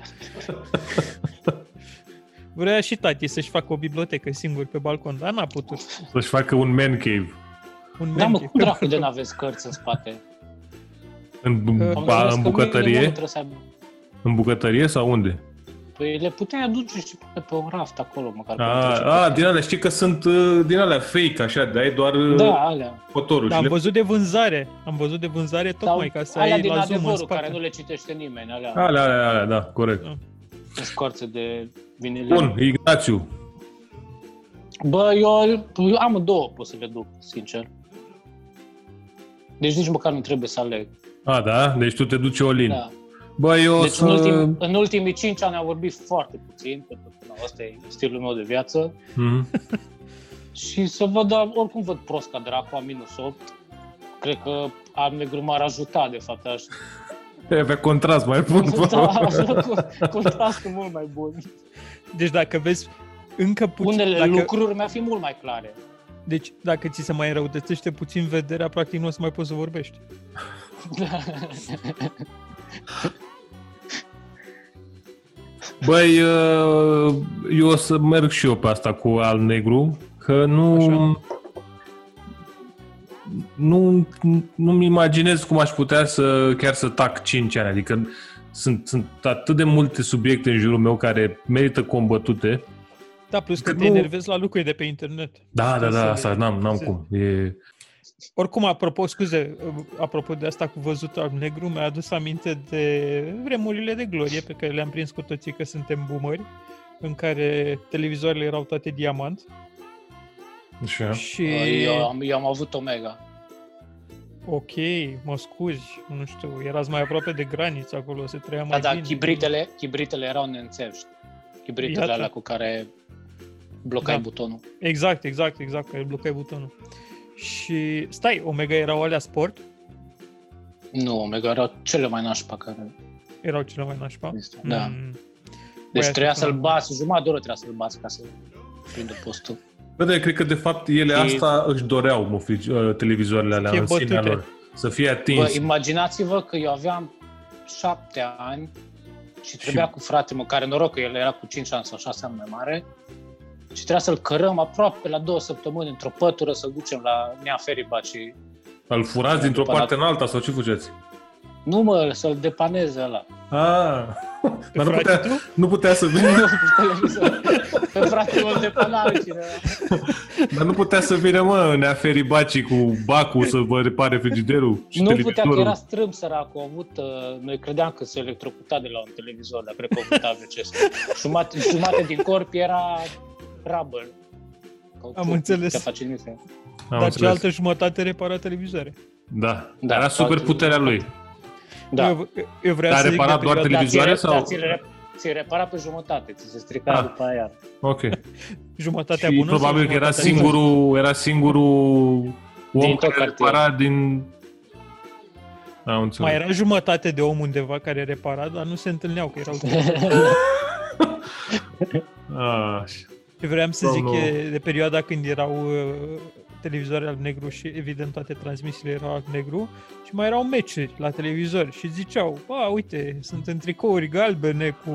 Vrea și tati să-și facă o bibliotecă singur pe balcon, dar n-a putut. Să-și facă un man cave. Un Da, mă, menche. cum dracu de n-aveți cărți în spate? În, Am ba, înțeles în că minimul bucătărie? trebuie să aibă. În bucătărie sau unde? Păi le puteai aduce și pune pe un raft acolo, măcar. A, pentru ce- a, din alea, știi că sunt uh, din alea fake, așa, de ai doar uh, Da, alea. fotorul. Dar și am le... văzut de vânzare. Am văzut de vânzare tocmai ca să alea ai din la zoom în adevărul, spate. care nu le citește nimeni, alea Alea, alea, alea, da, corect. Da. în scorțe de vinil. Bun, Ignațiu. Bă, eu, eu am două, pot să le duc, sincer. Deci nici măcar nu trebuie să aleg. A, da? Deci tu te duci Olin. Da. Bă, eu o Deci să... în, ultim, în ultimii cinci ani am vorbit foarte puțin, pentru că nu, ăsta e stilul meu de viață. Mhm. Și să văd, dar oricum văd prost ca dracu, am minus 8. Cred că al negru m-ar ajuta, de fapt, aș... Ai avea contrast mai bun. da, cu- contrastul mult mai bun. Deci dacă vezi încă puțin... Unele dacă, lucruri mi-ar fi mult mai clare. Deci dacă ți se mai înrăutățește puțin vederea, practic nu o să mai poți să vorbești. Băi, uh, eu o să merg și eu pe asta cu al negru, că nu... Așa. Nu, nu-mi imaginez cum aș putea să chiar să tac 5 ani. Adică sunt, sunt atât de multe subiecte în jurul meu care merită combătute. Da, plus că Că te nu- enervezi la lucruri de pe internet. Da, da, Să- da, asta n-am, n-am să- cum. E... Oricum, apropo, scuze, apropo de asta cu văzut alb-negru, mi-a adus aminte de vremurile de glorie pe care le-am prins cu toții că suntem boomeri, în care televizoarele erau toate diamant Așa. și... Eu am, eu am avut Omega. Ok, mă scuzi, nu știu, erați mai aproape de graniță acolo, se trăia Da, mai da, bine. chibritele, chibritele erau neînțești. Hibridurile Iată. alea cu care blocai Da. butonul. Exact, exact, exact, că îi blocai butonul. Și stai, Omega erau alea sport, Nu, Omega erau cele mai nașpa care erau cele mai nașpa. există. Da. Mm. Deci Băi, trebuia așa să-l cum- bați, jumătate de oră trebuia să-l bați ca să prindă postul. Bă, dar eu cred că de fapt ele Și- asta își doreau, mă, frici, uh, televizoarele alea fie în sinea bătute. lor. Să fie Bă, atins. imaginați-vă că eu aveam șapte ani și trebuia cu frate mă, care noroc că el era cu 5 ani sau 6 ani mai mare, și trebuia să-l cărăm aproape la două săptămâni într-o pătură să ducem la Nea Feriba și Îl furați dintr-o După parte în alta sau ce faceți? nu mă, să-l depaneze ăla. Ah, Pe dar nu frate putea, tu? nu putea să vină, Nu, pe televizor. Pe frate mă depana altcineva. dar nu putea să vină, mă, Nea Feribaci cu bacul să vă repare frigiderul și Nu putea, că televizorul. era strâmb săracul. A avut, uh, noi credeam că se electrocuta de la un televizor, dar cred că a avut AVC. Jumate, jumate din corp era rubber. Am înțeles. Te face nimic. Am Dar înțeles. cealaltă jumătate repara televizoare. Da, Da, era super toate- puterea lui. Da. Eu, eu vreau Dar să a zic reparat de doar perioada- televizoare Dar ți-e- sau- dar ți-e rep- ți-e repara pe jumătate, ți se strica Ah. după aia. Ok. jumătatea Și bună sau probabil că era jumătatea rea? singurul, era singurul om Din tot care cartierul. repara din... Am înțeles. Mai era jumătate de om undeva care repara, dar nu se întâlneau, că erau Ah, Ce vreau să Nu, zic nu. e de perioada când erau uh, televizoare alb-negru și evident toate transmisiile erau alb-negru și mai erau meciuri la televizor și ziceau, a, uite, sunt în tricouri galbene cu...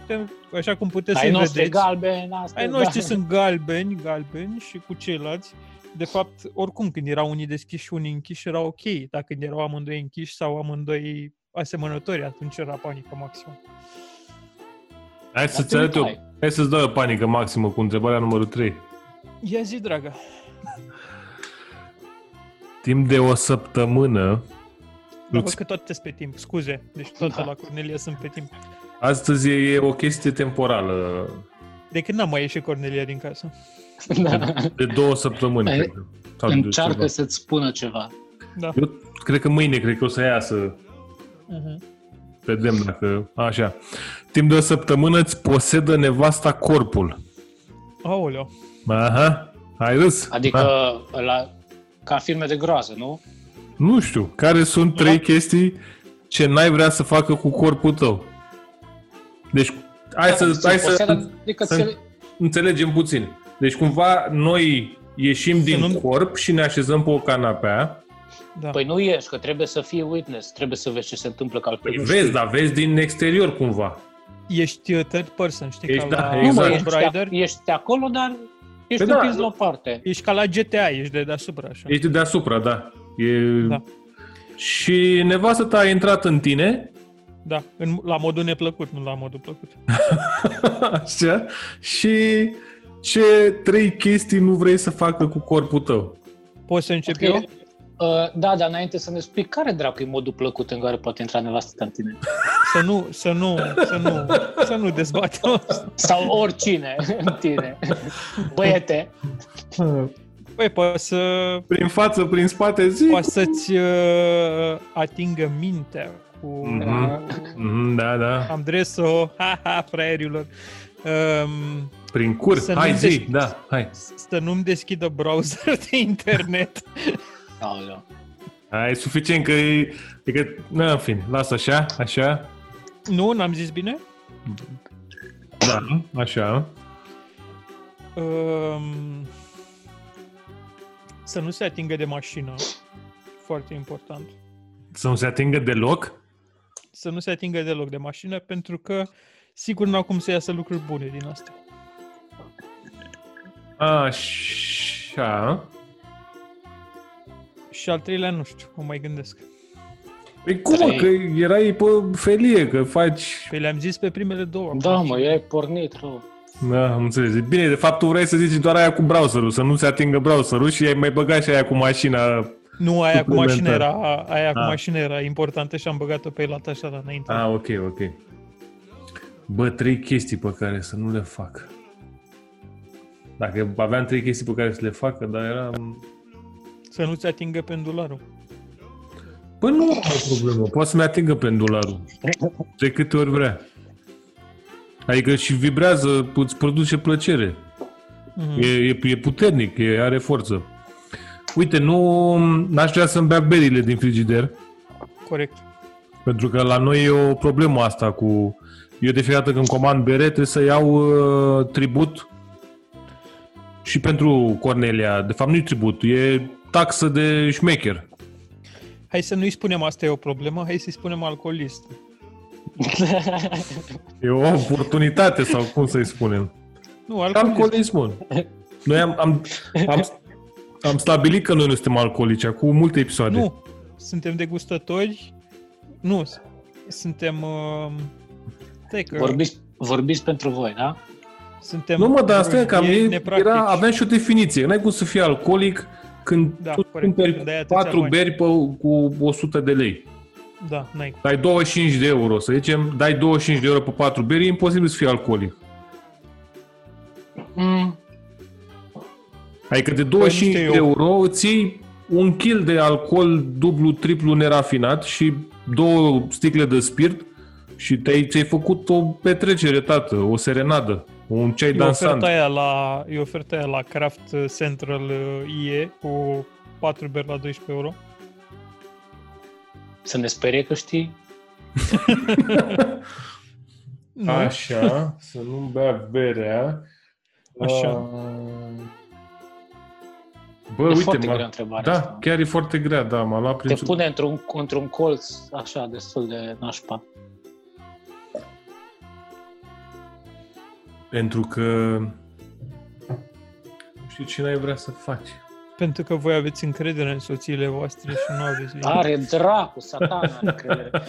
putem- Așa cum puteți Ai să-i noștri vedeți. galben, asta Ai e noștri galben. sunt galbeni, galbeni și cu ceilalți. De fapt, oricum, când erau unii deschiși și unii închiși, era ok. Dacă când erau amândoi închiși sau amândoi asemănători, atunci era panică maximă. Hai Dar să-ți te arăt eu. uitai. Hai să-ți dau o panică maximă cu întrebarea numărul 3. Ia zi, dragă. Timp de o săptămână, Dar Îți- văd că tot pe timp, scuze. Deci tot Da. la Cornelia sunt pe timp. astăzi e, e o chestie temporală. De când n-am mai ieșit Cornelia din casă? Da. De două săptămâni, Hai, cred. că. Sau de Încearcă ceva. să-ți spună ceva. Da. Eu cred că mâine, cred că o să iasă. Uh-huh. Vedem dacă... Așa. Timp de o săptămână îți posedă nevasta corpul. Aoleo. Aha. Ai râs? Adică Da. la, ca în filme de groază, nu? Nu știu. Care sunt trei chestii ce n-ai vrea să facă cu corpul tău? Deci, hai Da, să, ți-l hai să, posedă, adică să ți-l- înțelegem puțin. Deci, cumva, noi ieșim din nu- corp și ne așezăm pe o canapea. Da. Păi nu ești, că trebuie să fii witness, trebuie să vezi ce se întâmplă, că altfel Păi nu vezi, știi. dar vezi din exterior cumva. Ești uh, third person, știi, Ești- ca da, la Nu, mă, exact. ești, Tomb Raider. ești acolo, dar ești Păi da, împins da. la o parte. Ești ca la GTA, ești de deasupra, așa. Ești deasupra, da. E... Da. Și nevastă ta a intrat în tine, Da, în, la modul neplăcut, nu la modul plăcut. așa, și ce trei chestii nu vrei să facă cu corpul tău? Poți să încep Ok. eu? Uh, da, dar înainte să ne spui care dracu e modul plăcut în care poate intra nevastă ta în tine. Să nu, să nu, să nu, să nu dezbatem asta. Sau oricine în tine. Băiete. Păi, poți să, Prin față, prin spate, zi. poți să-ți uh, atingă mintea cu... Mhm. Mhm, Da, da. Am dres-o, ha-ha, fraierilor. Um, Prin cur. Să Hai, nu zi, des- da, hai. să nu-mi deschidă browser de internet. Aoleu. Hai, e suficient că e... Adică, na, în fine, lasă așa, așa, Nu, n-am zis bine? da, așa. Um, să nu se atingă de mașină. Foarte important. Să nu se atingă deloc. Să nu se atingă deloc de mașină, pentru că sigur n-au cum să iasă lucruri bune din asta. Așa. Și al treilea, nu știu, o mai gândesc. Păi cum, mă, Trei. că erai pe felie, că faci... Păi le-am zis pe primele două. Da, mă, i-ai pornit rău. Da, am înțeles. Bine, de fapt tu vrei să zici doar aia cu browserul, să nu se atingă browserul și ai mai băgat și aia cu mașina. Nu, aia cu mașină Suplimentar. era, aia cu Ah. mașină era importantă și am băgat-o pe la așa la înainte. Ah, ok, ok. Bă, trei chestii pe care să nu le fac. Dacă aveam trei chestii pe care să le facă, dar eram... Să nu-ți atingă pendularul. Bă, nu am o problemă. Poate să-mi atingă pendularul. De câte ori vrea. Adică și vibrează, îți produce plăcere. Mhm. E, e, e puternic, e, are forță. Uite, nu n-aș vrea să-mi bea berile din frigider, Corect. pentru că la noi e o problemă asta cu... Eu de fiecare dată când comand bere trebuie să iau uh, tribut și pentru Cornelia. De fapt nu e tribut, e taxă de șmecher. Hai să nu-i spunem asta e o problemă, hai să-i spunem alcoolist. E o oportunitate sau cum să-i spunem. Nu, alcoolist. Alcoolismul. Noi am, am, am, am stabilit că noi nu suntem alcoolici cu multe episoade. Nu, suntem degustători. Nu, s- suntem... Uh, stai că Vorbiți, vorbiți pentru voi, da? suntem Nu mă, dar asta e că am, vrăjieni e, nepractici. era, aveam și o definiție. N-ai cum să fii alcoolic când Da, tu corect, cumperi când ai atâția 4 bani. beri pe, cu 100 de lei. Da, n-ai. Dai 25 de euro, să zicem, dai 25 de euro pe 4 beri, e imposibil să fii alcoolic. Mm, Adică de 25 Păi, nu de știu eu. euro îți iei un kil de alcool dublu, triplu nerafinat și două sticle de spirit și te-ai, ți-ai făcut o petrecere, tată, o serenadă, un ceai E dansant. oferta, aia la, e oferta aia la Craft Central uh, IE cu 4 beri la 12 euro. să ne sperie că știi? Nu, Așa, să nu bea berea. Așa. Uh, Bă, e uite, foarte m-a- grea întrebarea da, asta. chiar e foarte grea, da, m-a luat Te prin... pune într-un, într-un colț așa, destul de nașpa. Pentru că nu știu ce n-ai vrea să faci. pentru că voi aveți încredere în soțiile voastre și nu aveți liniște. Are dracu, satana, încredere.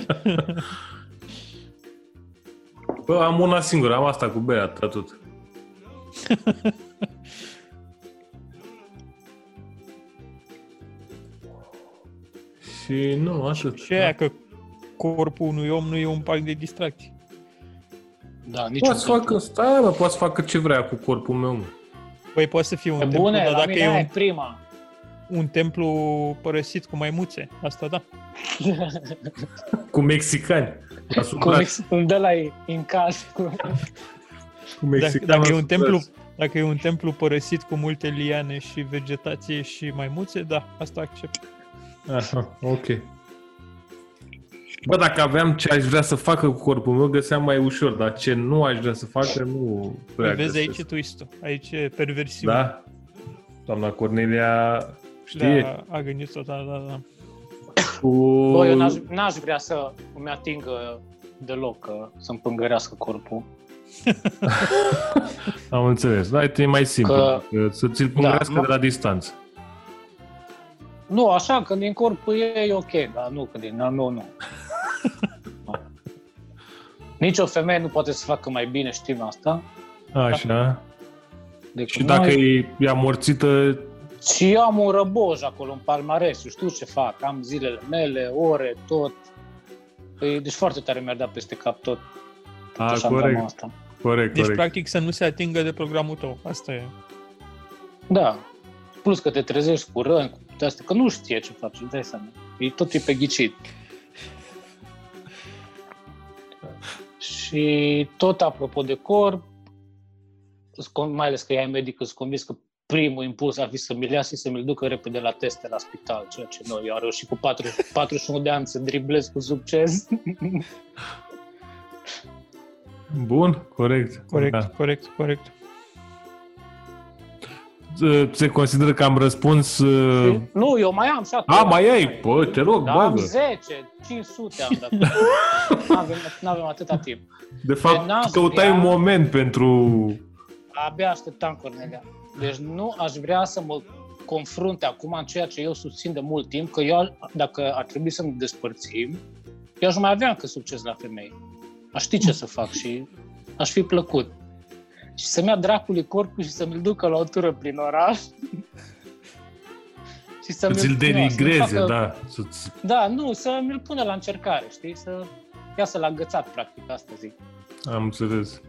Bă, am una singură, am asta cu bea, atât. Și nu, atât. Și aia că corpul unui om nu e un parc de distracții. Da, niciun Poți să facă, stai mă, poți să facă ce vrea cu corpul meu. mă. Păi poate să fie un Pe templu, bune, dar la dacă mine e aia un, e prima. un templu părăsit cu maimuțe, asta da. Cu mexicani. Asupra, Cum îi- îmi dă la ei în caz. Cu... cu Dacă, mexicani dacă, e un asupra- templu, dacă e un templu părăsit cu multe liane și vegetație și maimuțe, da, asta accept. Aha, ok. Bă, dacă aveam ce aș vrea să facă cu corpul meu, găseam mai ușor, dar ce nu aș vrea să facă, nu prea Păi vezi, aici găsesc. e twist Aici e perversiunea. Da? Doamna Cornelia știe. Da, a gândit-o, da, da, da. Cu... Bă, eu n-aș, n-aș vrea să îmi atingă deloc uh, să-mi pângărească corpul. Am înțeles. Da, e mai simplu. Că- Că... Să ți-l pungărească Da, de la distanță. Nu, așa, când din corpul ei e ok, dar nu când din al meu nu. Nici o femeie nu poate să facă mai bine, știm asta. Așa. Decât Și dacă noi. e, e amorțită, Și eu am un răboj acolo în palmares, eu știu ce fac, am zilele mele, ore, tot. Păi, deci foarte tare mi-ar da peste cap tot. a, Așa corect, asta. corect, Deci, corect. practic, să nu se atingă de programul tău. Asta e. Da. Plus că te trezești cu răni, cu de astea, că nu știe ce faci, îți dai seama. E tot e pe ghicit. Și tot apropo de corp, îți con- mai ales că ea e medic, îți convins că primul impuls ar fi să mi-l ia și să mi-l ducă repede la teste la spital, ceea ce noi eu am reușit cu 4, 41 de ani să driblez cu succes. Bun, corect. Corect, Da. corect, corect. Se consideră că am răspuns... uh, nu, eu mai am și atunci. A, mai ai? Bă, te rog, Da, am bagă. 10, 500 am dat. Nu avem, n-avem atâta timp. De fapt, Deci n-aș căutai vrea- un moment pentru... Abia așteptam, Cornelia. Deci nu aș vrea să mă confrunte acum în ceea ce eu susțin de mult timp, că eu, dacă ar trebui să ne despărțim, eu aș mai avea încă succes la femei. Aș ști ce să fac și aș fi plăcut. Și să-mi ia dracului corpul și să mi-l ducă la o tură prin oraș. și să Să ți-l mi-l- nu, să-mi denigreze, facă- da. Să-ți... Da, nu, să mi-l pune la încercare, știi? Să iasă la gățat, practic, asta zic. Am înțeles.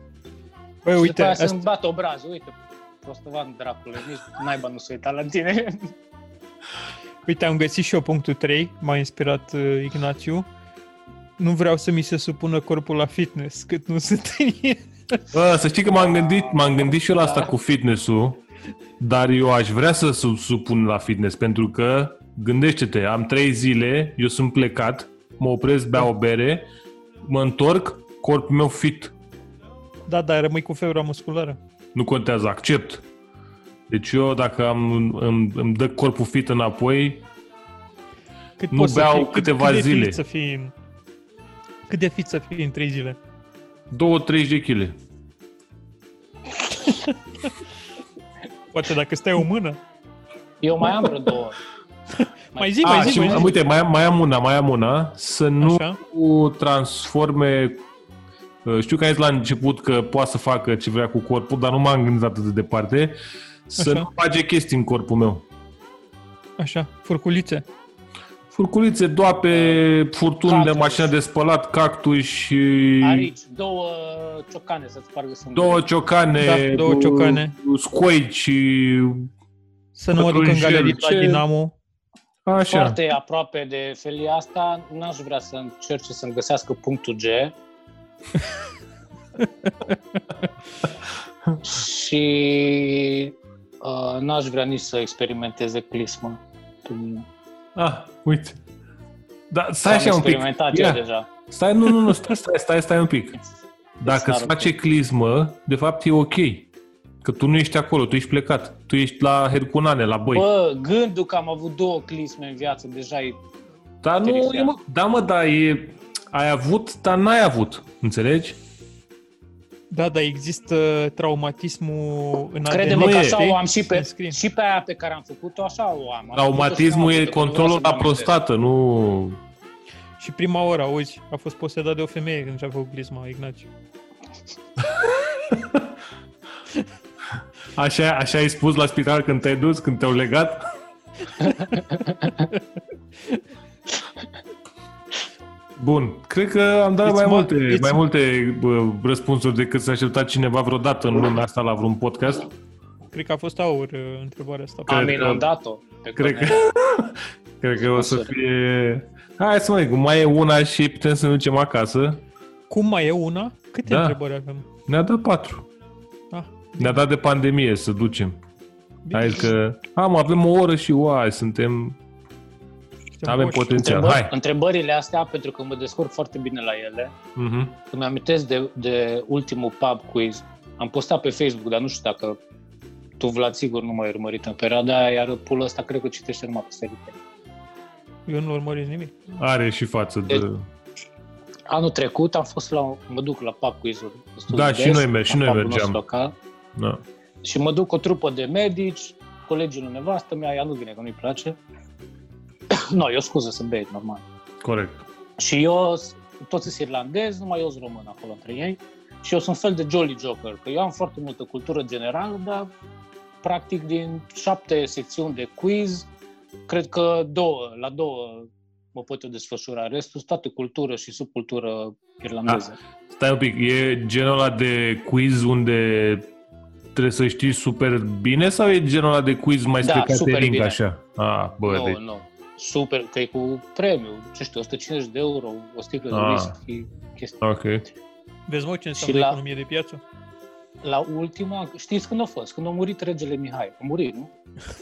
Băi, și după uite, aia asta, să-mi bată obrazul, uite, prostovan dracule, nici naiba nu se uita la tine. uite, am găsit și eu punctul 3, m-a inspirat uh, Ignațiu. Nu vreau să mi se supună corpul la fitness, cât nu sunt în el. Bă, să știi că m-am gândit, m-am gândit și eu la asta cu fitness-ul, dar eu aș vrea să su- supun la fitness, pentru că, gândește-te, am trei zile, eu sunt plecat, mă opresc, beau o bere, mă întorc, corpul meu fit. Da, dar rămâi cu febra musculară. Nu contează, accept. Deci eu, dacă am, îmi, îmi dă corpul fit înapoi, Cât Nu poți să beau fii, cât- câteva cât de zile. Fit să fii, cât de fit să fii în trei zile? 2-30 de kg. Poate dacă stai o mână. Eu mai am vreo două. Mai zi, A, mai zi, și mai zi. uite, mai, am- mai am una, mai am una, să nu Așa. transforme uh, știu că ai zis la început că poate să facă ce vrea cu corpul, dar nu m-am gândit atât de departe. Să Așa. nu face chestii în corpul meu. Așa, furculițe. Furculițe, doape, furtuni de Cactus. mașină de spălat, cactus și Arici, două ciocane să-ți spargă sângele. două ciocane, Da, două ciocane. scoici, Să nu mă duc în Pătrunjel, galerie la ce- Dinamo. așa. Foarte aproape de felia asta, n-aș vrea să încerce să-mi găsească punctul G. și uh, n-aș vrea nici să experimenteze clismă. Ah, uite. Da, stai Am așa un pic. experimentat eu Ia, deja. stai, nu, nu, nu, stai, stai, stai, stai un pic. Dacă îți Sară. face clismă, de fapt e ok. Că tu nu ești acolo, tu ești plecat. Tu ești la Hercunane, la băi. Bă, gândul că am avut două clisme în viață deja e... dar nu, terifiant. e, mă, da mă, dar e, ai avut, dar n-ai avut. Înțelegi? Da, dar există traumatismul în Crede-mă nu că e. așa o am și pe, Scrie. și pe aia pe care am făcut-o, așa o am. Am Traumatismul făcut-o e și n-am controlul făcut-o, la că nu vreau să mă prostată, nu... Și prima oră, auzi, a fost posedat de o femeie când și-a făcut glisma, Ignațiu. Așa, așa ai spus la spital când te-ai dus, când te-au legat? Bun, cred că am dat It's mai mo- multe, it's- mai multe bă, răspunsuri decât s-a așteptat cineva vreodată în luna asta la vreun podcast. Cred că a fost aur uh, întrebarea asta. Am Cred că- inundat-o. pe Cred că, Cornel. cred că o să Măsură. fie... Hai să mai, mai e una și putem să ne ducem acasă. Cum mai e una? Câte Da. întrebări avem? Ne-a dat patru. Ah, Ne-a dat de pandemie să ducem. bine. Hai că... Am, avem o oră și uai, suntem... Suntem Avem boși. potențial. Întrebări, Hai. întrebările astea, pentru că mă descurc foarte bine la ele, Mhm. îmi amintesc de, de ultimul pub quiz. Am postat pe Facebook, dar nu știu dacă tu, Vlad, sigur nu m-ai urmărit în perioada aia, iar pulul ăsta cred că citește numai pe serite. Eu nu urmăresc nimic. Are și față de... Deci- Anul trecut am fost la, mă duc la pub quiz-uri. destul Da, de și des, noi mer- și la noi pub-ul nostru mergeam. Local, Da. și mă duc cu o trupă de medici, colegii lui nevastă mea, ea nu vine, că nu-i place. nu, eu scuză să bei, normal. Corect. Și eu, toți sunt irlandezi, numai eu sunt român acolo între ei. Și eu sunt un fel de Jolly Joker, că eu am foarte multă cultură generală, dar practic din șapte secțiuni de quiz, cred că două, la două mă pot eu desfășura. Restul sunt toată cultură și subcultură irlandeză. Stai un pic, e genul ăla de quiz unde trebuie să știi super bine sau e genul ăla de quiz mai Da, spre super catering bine. așa? Ah, bă, nu, deci... nu. Super, că e cu premiu, ce știu, 150 de euro, o sticlă de Ah. whisky, chestii. Ok. Vezi, mă, ce înseamnă la- economie de piață? La ultima, știți când a fost? Când a murit regele Mihai. A murit, nu?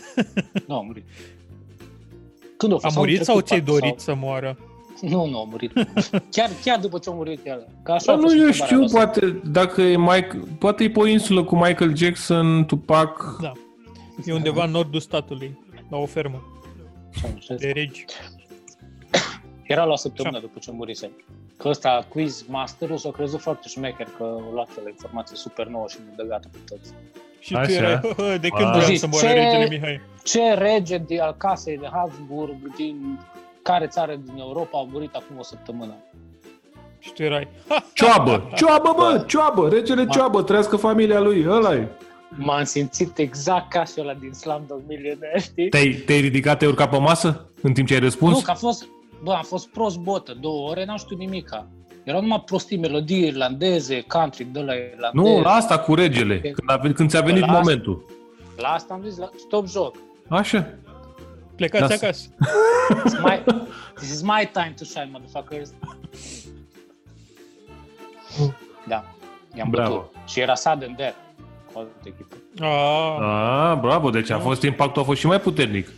nu, a murit. Când a A fost? murit Anul sau trecut, ți-ai parcă, dorit să moară? Sau... Nu, nu a murit. Chiar, chiar după ce a murit el. Că așa Dar a fost nu, eu întrebarea știu, noastră. poate, dacă e Mike, poate e pe o insulă cu Michael Jackson, Tupac. Da. E undeva în nordul statului, la o fermă Așa, de regi. Era la o săptămână după ce murise. Că ăsta, quiz masterul, s-a crezut foarte șmecher că a luat la informație super nouă și nu dă gata pe toți. Și tu Așa. erai, de când Wow. vreau Zici, să moară ce- regele Mihai? Ce rege de al casei de Habsburg din care țară din Europa a murit acum o săptămână? Și tu erai, ha, Cioabă! Cioabă, bă! Bă. Cioabă! Regele Cioabă! Trăiască familia lui! ăla e. M-am simțit exact ca și ăla din Slumdog Millionaire, știi? Te-ai, te-ai ridicat, te-ai urcat pe masă în timp ce ai răspuns? Nu, că a fost, bă, am fost prost botă, două ore, n-am știut nimica. Erau numai prostii, melodii irlandeze, country de la irlandez. Nu, la asta cu regele, când, a venit, când ți-a venit La asta. momentul. La asta am zis, la, stop joc. Așa. plecați Da. acasă. It's my, this is my time to shine, motherfuckers. Da. I-am Bravo. bătut. Și era sudden death cu altă echipă. A, Ah, bravo, deci a fost impactul a fost și mai puternic.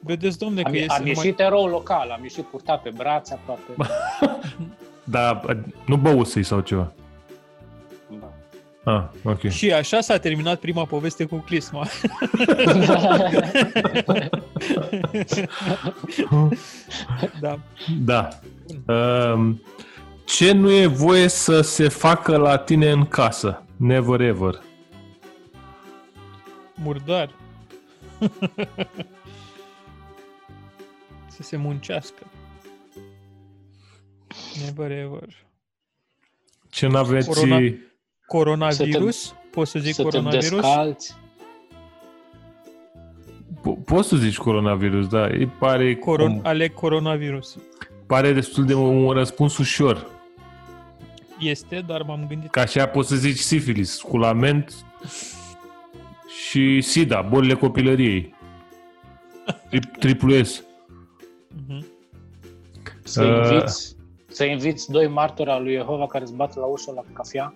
vedeți, domne, că Am, este am numai... ieșit erou local, am ieșit purtat pe brațe aproape. Dar nu băusei sau ceva. Da. Ah, ok. Și așa s-a terminat prima poveste cu Clisma. da. Da. Um, ce nu e voie să se facă la tine în casă? Never ever. Murdar. să se muncească. Never ever. Ce n-aveți... Corona- Coronavirus? Să Poți să zic să te coronavirus? descalți. Po- poți să zici coronavirus, da. Îi pare, Coron- cum, aleg coronavirus. pare destul de un răspuns ușor. Este, dar m-am gândit. Ca așa poți să zici sifilis, sculament și SIDA, bolile copilăriei. Tri- Triplu S. Mhm. Să Uh. inviți, să inviți doi martori al lui Jehova care îți bate la ușă la cafea.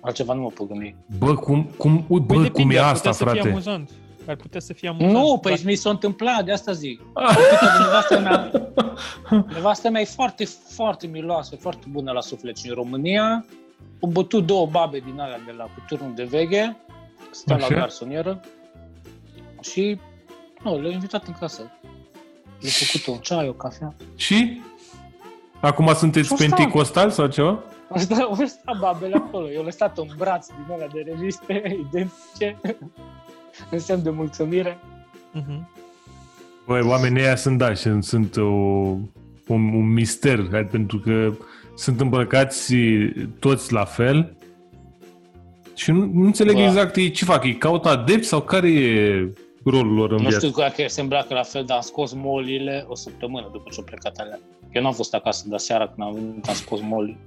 Altceva nu mă pot gândi. Bă, cum, cum, ui, bă, Păi cum depinde, e ar asta, putea să fie frate? amuzant. Ar putea să fie amuzant. Nu, păi Dar- mi s-a întâmplat, de asta zic. Uite, nevastă mea, nevastă mea e foarte, foarte miloasă, foarte bună la suflet și în România au bătut două babe din alea de la cu turnul de veche, stă la Așa. garsonieră și nu, le-au invitat în casă. Le-au făcut un ceai, o cafea. Și? Acum sunteți Și-o sta. penticostal sau ceva? Asta au stat babele acolo. Eu le stat un braț din alea de reviste identice în semn de mulțumire. Mhm. Băi, oamenii ăia sunt, da, și sunt o, un, un mister, adică pentru că sunt îmbrăcați toți la fel și nu, nu înțeleg Bă. exact ei ce fac, ei caută adepți sau care e rolul lor în Nu viață? știu dacă se îmbracă la fel, dar am scos molile o săptămână după ce au plecat alea. Eu n-am fost acasă, dar seara când am venit am scos molii.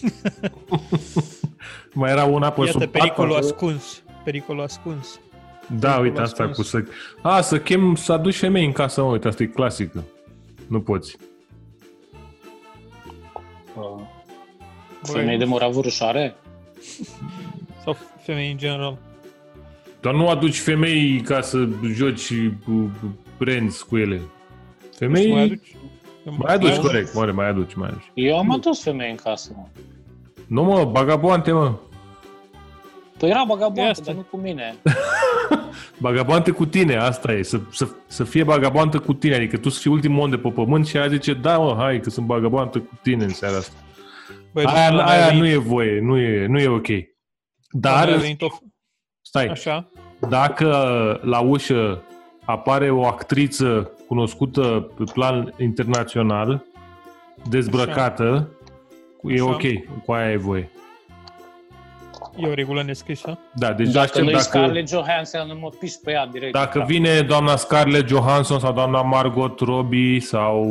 Mai era una pe Iată, sub pat, pericolul acolo. ascuns. Pericolul ascuns. Da, uite, pericolul asta cu ascuns. să... A, să chem, să aduci femei în casă, mă, uite, asta e clasică. Nu poți. Uh, Băi, Femei de moravuri are? Sau femei în general. Dar nu aduci femei ca să joci cu Friends cu ele. Femei... Mai aduci? Mai aduci, Mai corect, mare, mai aduci, mai aduci. Eu am adus femei în casă, mă. Nu mă, bagaboante, mă. Păi era E bagabontă, asta. dar nu cu mine. Bagaboante cu tine, asta e. Să, să, să fie bagaboantă cu tine. Adică tu să fii ultimul om de pe pământ și aia zice, da mă, hai că sunt bagaboantă cu tine în seara asta. Băi, Aia, la noi a aia venit- nu e voie, nu e, nu e ok. La noi Dar, a venit o... stai, Așa? dacă la ușă apare o actriță cunoscută pe plan internațional, dezbrăcată, e Așa. ok, cu aia e voie. E o regulă nescrisă? Da, deci Dacă aștept nu-i dacă, Scarlett Johansson, nu mă piși pe ea direct. dacă Da. vine doamna Scarlett Johansson sau doamna Margot Robbie sau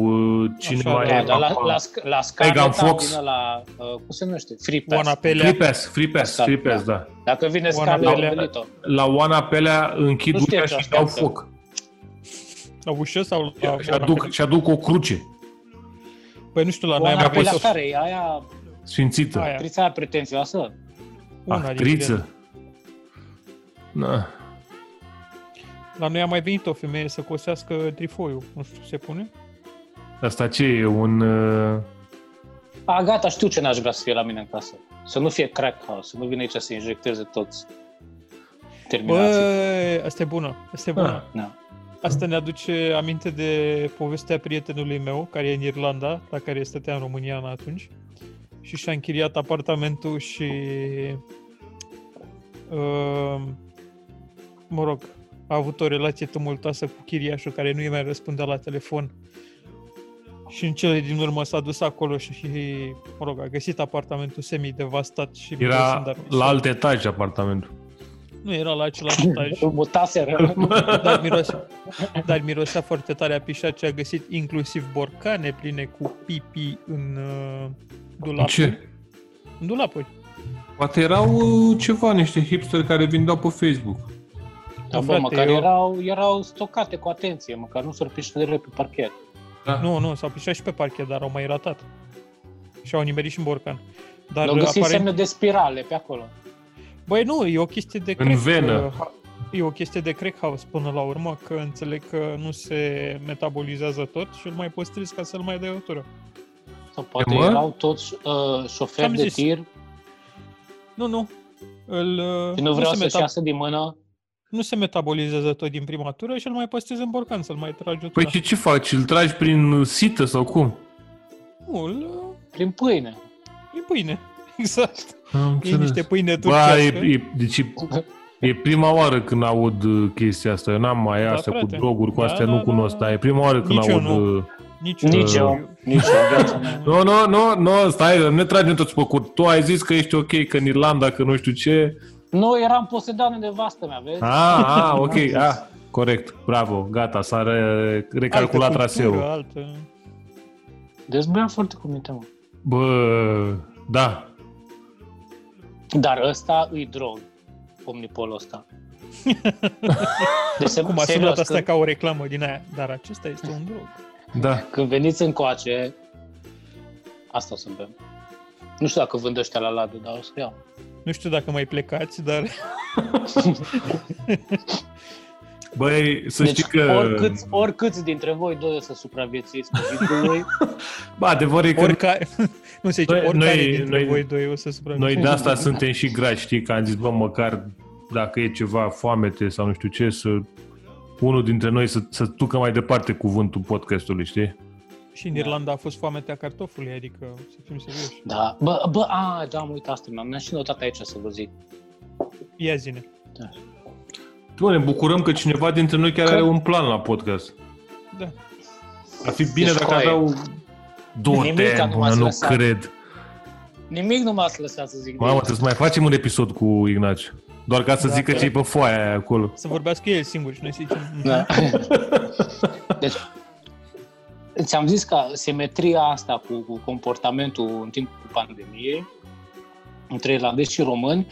uh, cine Așa, mai da, e Da, dar la, acolo. la, Sc- la Scarlett Megan am Fox. vine la, uh, cum se numește? Free Pass. Oana Pelea. Free pass, free pass, Asta, free pass, da. da. Dacă vine Oana Scarlett, Pelea. am venit-o. La Oana Pelea închid Nu știu ușa ce și dau așteaptă. foc. La ușă sau la... Și aduc, și aduc o cruce Păi nu știu, la noi am Oana avut Pelea o... care e? Aia, sfințită. Aia. actrița aia pretențioasă? Una dintre ele. Actriță. Na. La noi a mai venit o femeie să cosească trifoiul. Nu știu, se pune? Asta ce e? Un... Uh... A, gata, știu ce n-aș vrea să fie la mine în casă. Să nu fie crack house, să nu vină aici să injecteze toți terminații. Băi, asta e bună. Asta e bună. Ah. Da. Asta ne aduce aminte de povestea prietenului meu, care e în Irlanda, la care stătea în România în atunci. Și și-a închiriat apartamentul și... Uh, mă rog, a avut o relație tumultoasă cu chiriașul care nu i mai răspundea la telefon. Și în cele din urmă s-a dus acolo și, mă rog, a găsit apartamentul semi-devastat și Era mirosând a- la alt etaj apartamentul. Nu era la același etaj. Îl mutaseră. Dar mirosea, dar mirosea foarte tare a pișat și a găsit inclusiv borcane pline cu pipi în uh, dulapuri. Ce? În dulapuri. Poate erau uh, ceva, niște hipsteri care vindeau pe Facebook. Da, bă, frate, măcar eu- erau, erau stocate cu atenție, măcar nu s-au piștele pe parchet. Da. Nu, nu, s-au pișat și pe parchet, dar au mai ratat. Și au nimerit și în borcan. Dar Dar găsit aparent, semne de spirale pe acolo. băi nu, e o chestie de În crack, venă. uh, ha- E o chestie de crack house până la urmă, că înțeleg că nu se metabolizează tot și îl mai păstrezi ca să-l mai dai o tură. Sau poate mă? erau toți uh, șoferi Ce-am de zis? tir Nu, nu. Îl, uh, și nu vreau se să-și meta- iasă din mână. nu se metabolizează tot din prima tură și îl mai păstrezi în borcan, să-l mai tragi o Păi tură. și ce faci? Îl tragi prin sită sau cum? Nu, îl, uh, Prin pâine. e pâine. Exact. Am E înțeles. niște pâine Ba, turcească. e, e, deci e, e prima oară când aud uh, chestia asta. Eu n-am mai Da, astea cu frate. droguri, cu Da, astea da, nu da, cunosc, da. dar e prima oară când Nici eu aud... nu. Uh, Nici, Nici eu. Nici eu în viața mea. Nu, nu, nu, nu, stai, nu ne tragem toți pe cur. Tu ai zis că ești ok, că în Irlanda, că nu știu ce. Nu, eram posedat de nevastă mea, vezi? Ah, ah, ok, ah, corect, bravo, gata, s-a re, recalculat altă traseul. cultură, Altă... Dezbăiam foarte cu minte, mă. Bă, da, Dar ăsta îi drog, omnipolul ăsta. Deci, se- Cum a serios, sunat asta când, ca o reclamă din aia, dar acesta este un drog. Da. când veniți încoace, asta o să bem. Nu știu dacă vând ăștia la ladă, dar o să iau. Nu știu dacă mai plecați, dar Băi, să deci, știi că... oricâți, oricâți dintre voi doi o să supraviețuiți COVID-ului, Bă, adevărul e că oricare, nu se zice, Noi- oricare noi- dintre noi- voi doi o să noi supraviețuiți. de asta suntem și graci, știi, că am zis, bă, măcar dacă e ceva foamete sau nu știu ce, să unul dintre noi să, să ducă mai departe cuvântul podcastului, știi? Și în Irlanda a fost foametea cartofului, adică să fim serioși. da, bă, bă, a, da, am uitat asta, mi-am și notat aici să vă zic. Ia zine. Tu ne bucurăm că cineva dintre noi chiar Că- are un plan la podcast. Da. Ar fi bine Deci, dacă coaie. aveau... Du-te, Nimica nu mână, m-ați nu lăsat. cred. Nimic nu m-ați lăsat să zic. de Mamă, el. trebuie să mai facem un episod cu Ignaci. Doar ca să Da, zică că- ce e pe foaia aia acolo. Să vorbească el singur și noi să zicem... Da. deci, ți-am zis că simetria asta cu, cu comportamentul în timpul pandemiei între irlandezi și români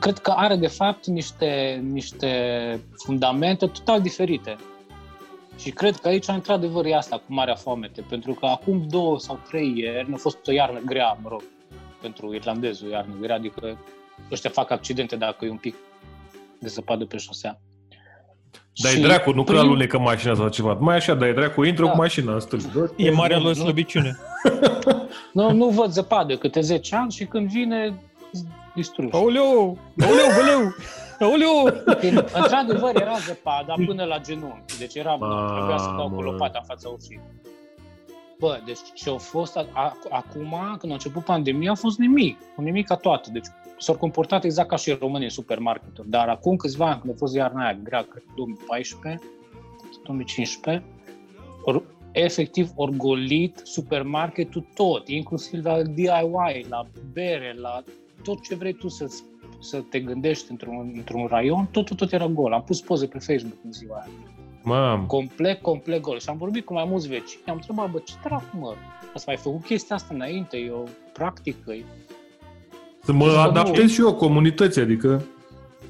cred că are de fapt niște, niște fundamente total diferite. Și cred că aici, într-adevăr, e asta cu Marea Foamete, pentru că acum două sau trei ieri a fost o iarnă grea, mă rog, pentru irlandezul, o iarnă grea, adică ăștia fac accidente dacă e un pic de zăpadă pe șosea. Dar e Și dracu, nu că prim- alunecă mașina sau ceva. Mai așa, dar e dracu, intră Da. cu mașina în stâlp. E marea Nu, lor nu. slăbiciune. Nu, nu văd zăpadă câte 10 ani și când vine distrus. Aoleu! Aoleu, băleu! Aoleu! Când, într-adevăr era zăpada până la genunchi, deci era, Mamă. trebuia să dau cu lopata în fața ușii. Bă, deci ce a fost a, a, acum, când a început pandemia, a fost nimic, un nimic ca toate. Deci s-au comportat exact ca și românii în supermarketuri. Dar acum câțiva ani, când a fost iarna aia grea, cred că 2014, 2015, or, efectiv orgolit supermarketul tot, inclusiv la DIY, la bere, la tot ce vrei tu să, să te gândești într-un, într-un raion, tot, tot, tot era gol. Am pus poze pe Facebook în ziua aia. Mam, Complet, complet gol. Și am vorbit cu mai mulți vecini. Am întrebat, bă, ce dracu, mă? Ați mai făcut chestia asta înainte? E o practică. E... să mă Să adaptez și eu comunității, adică...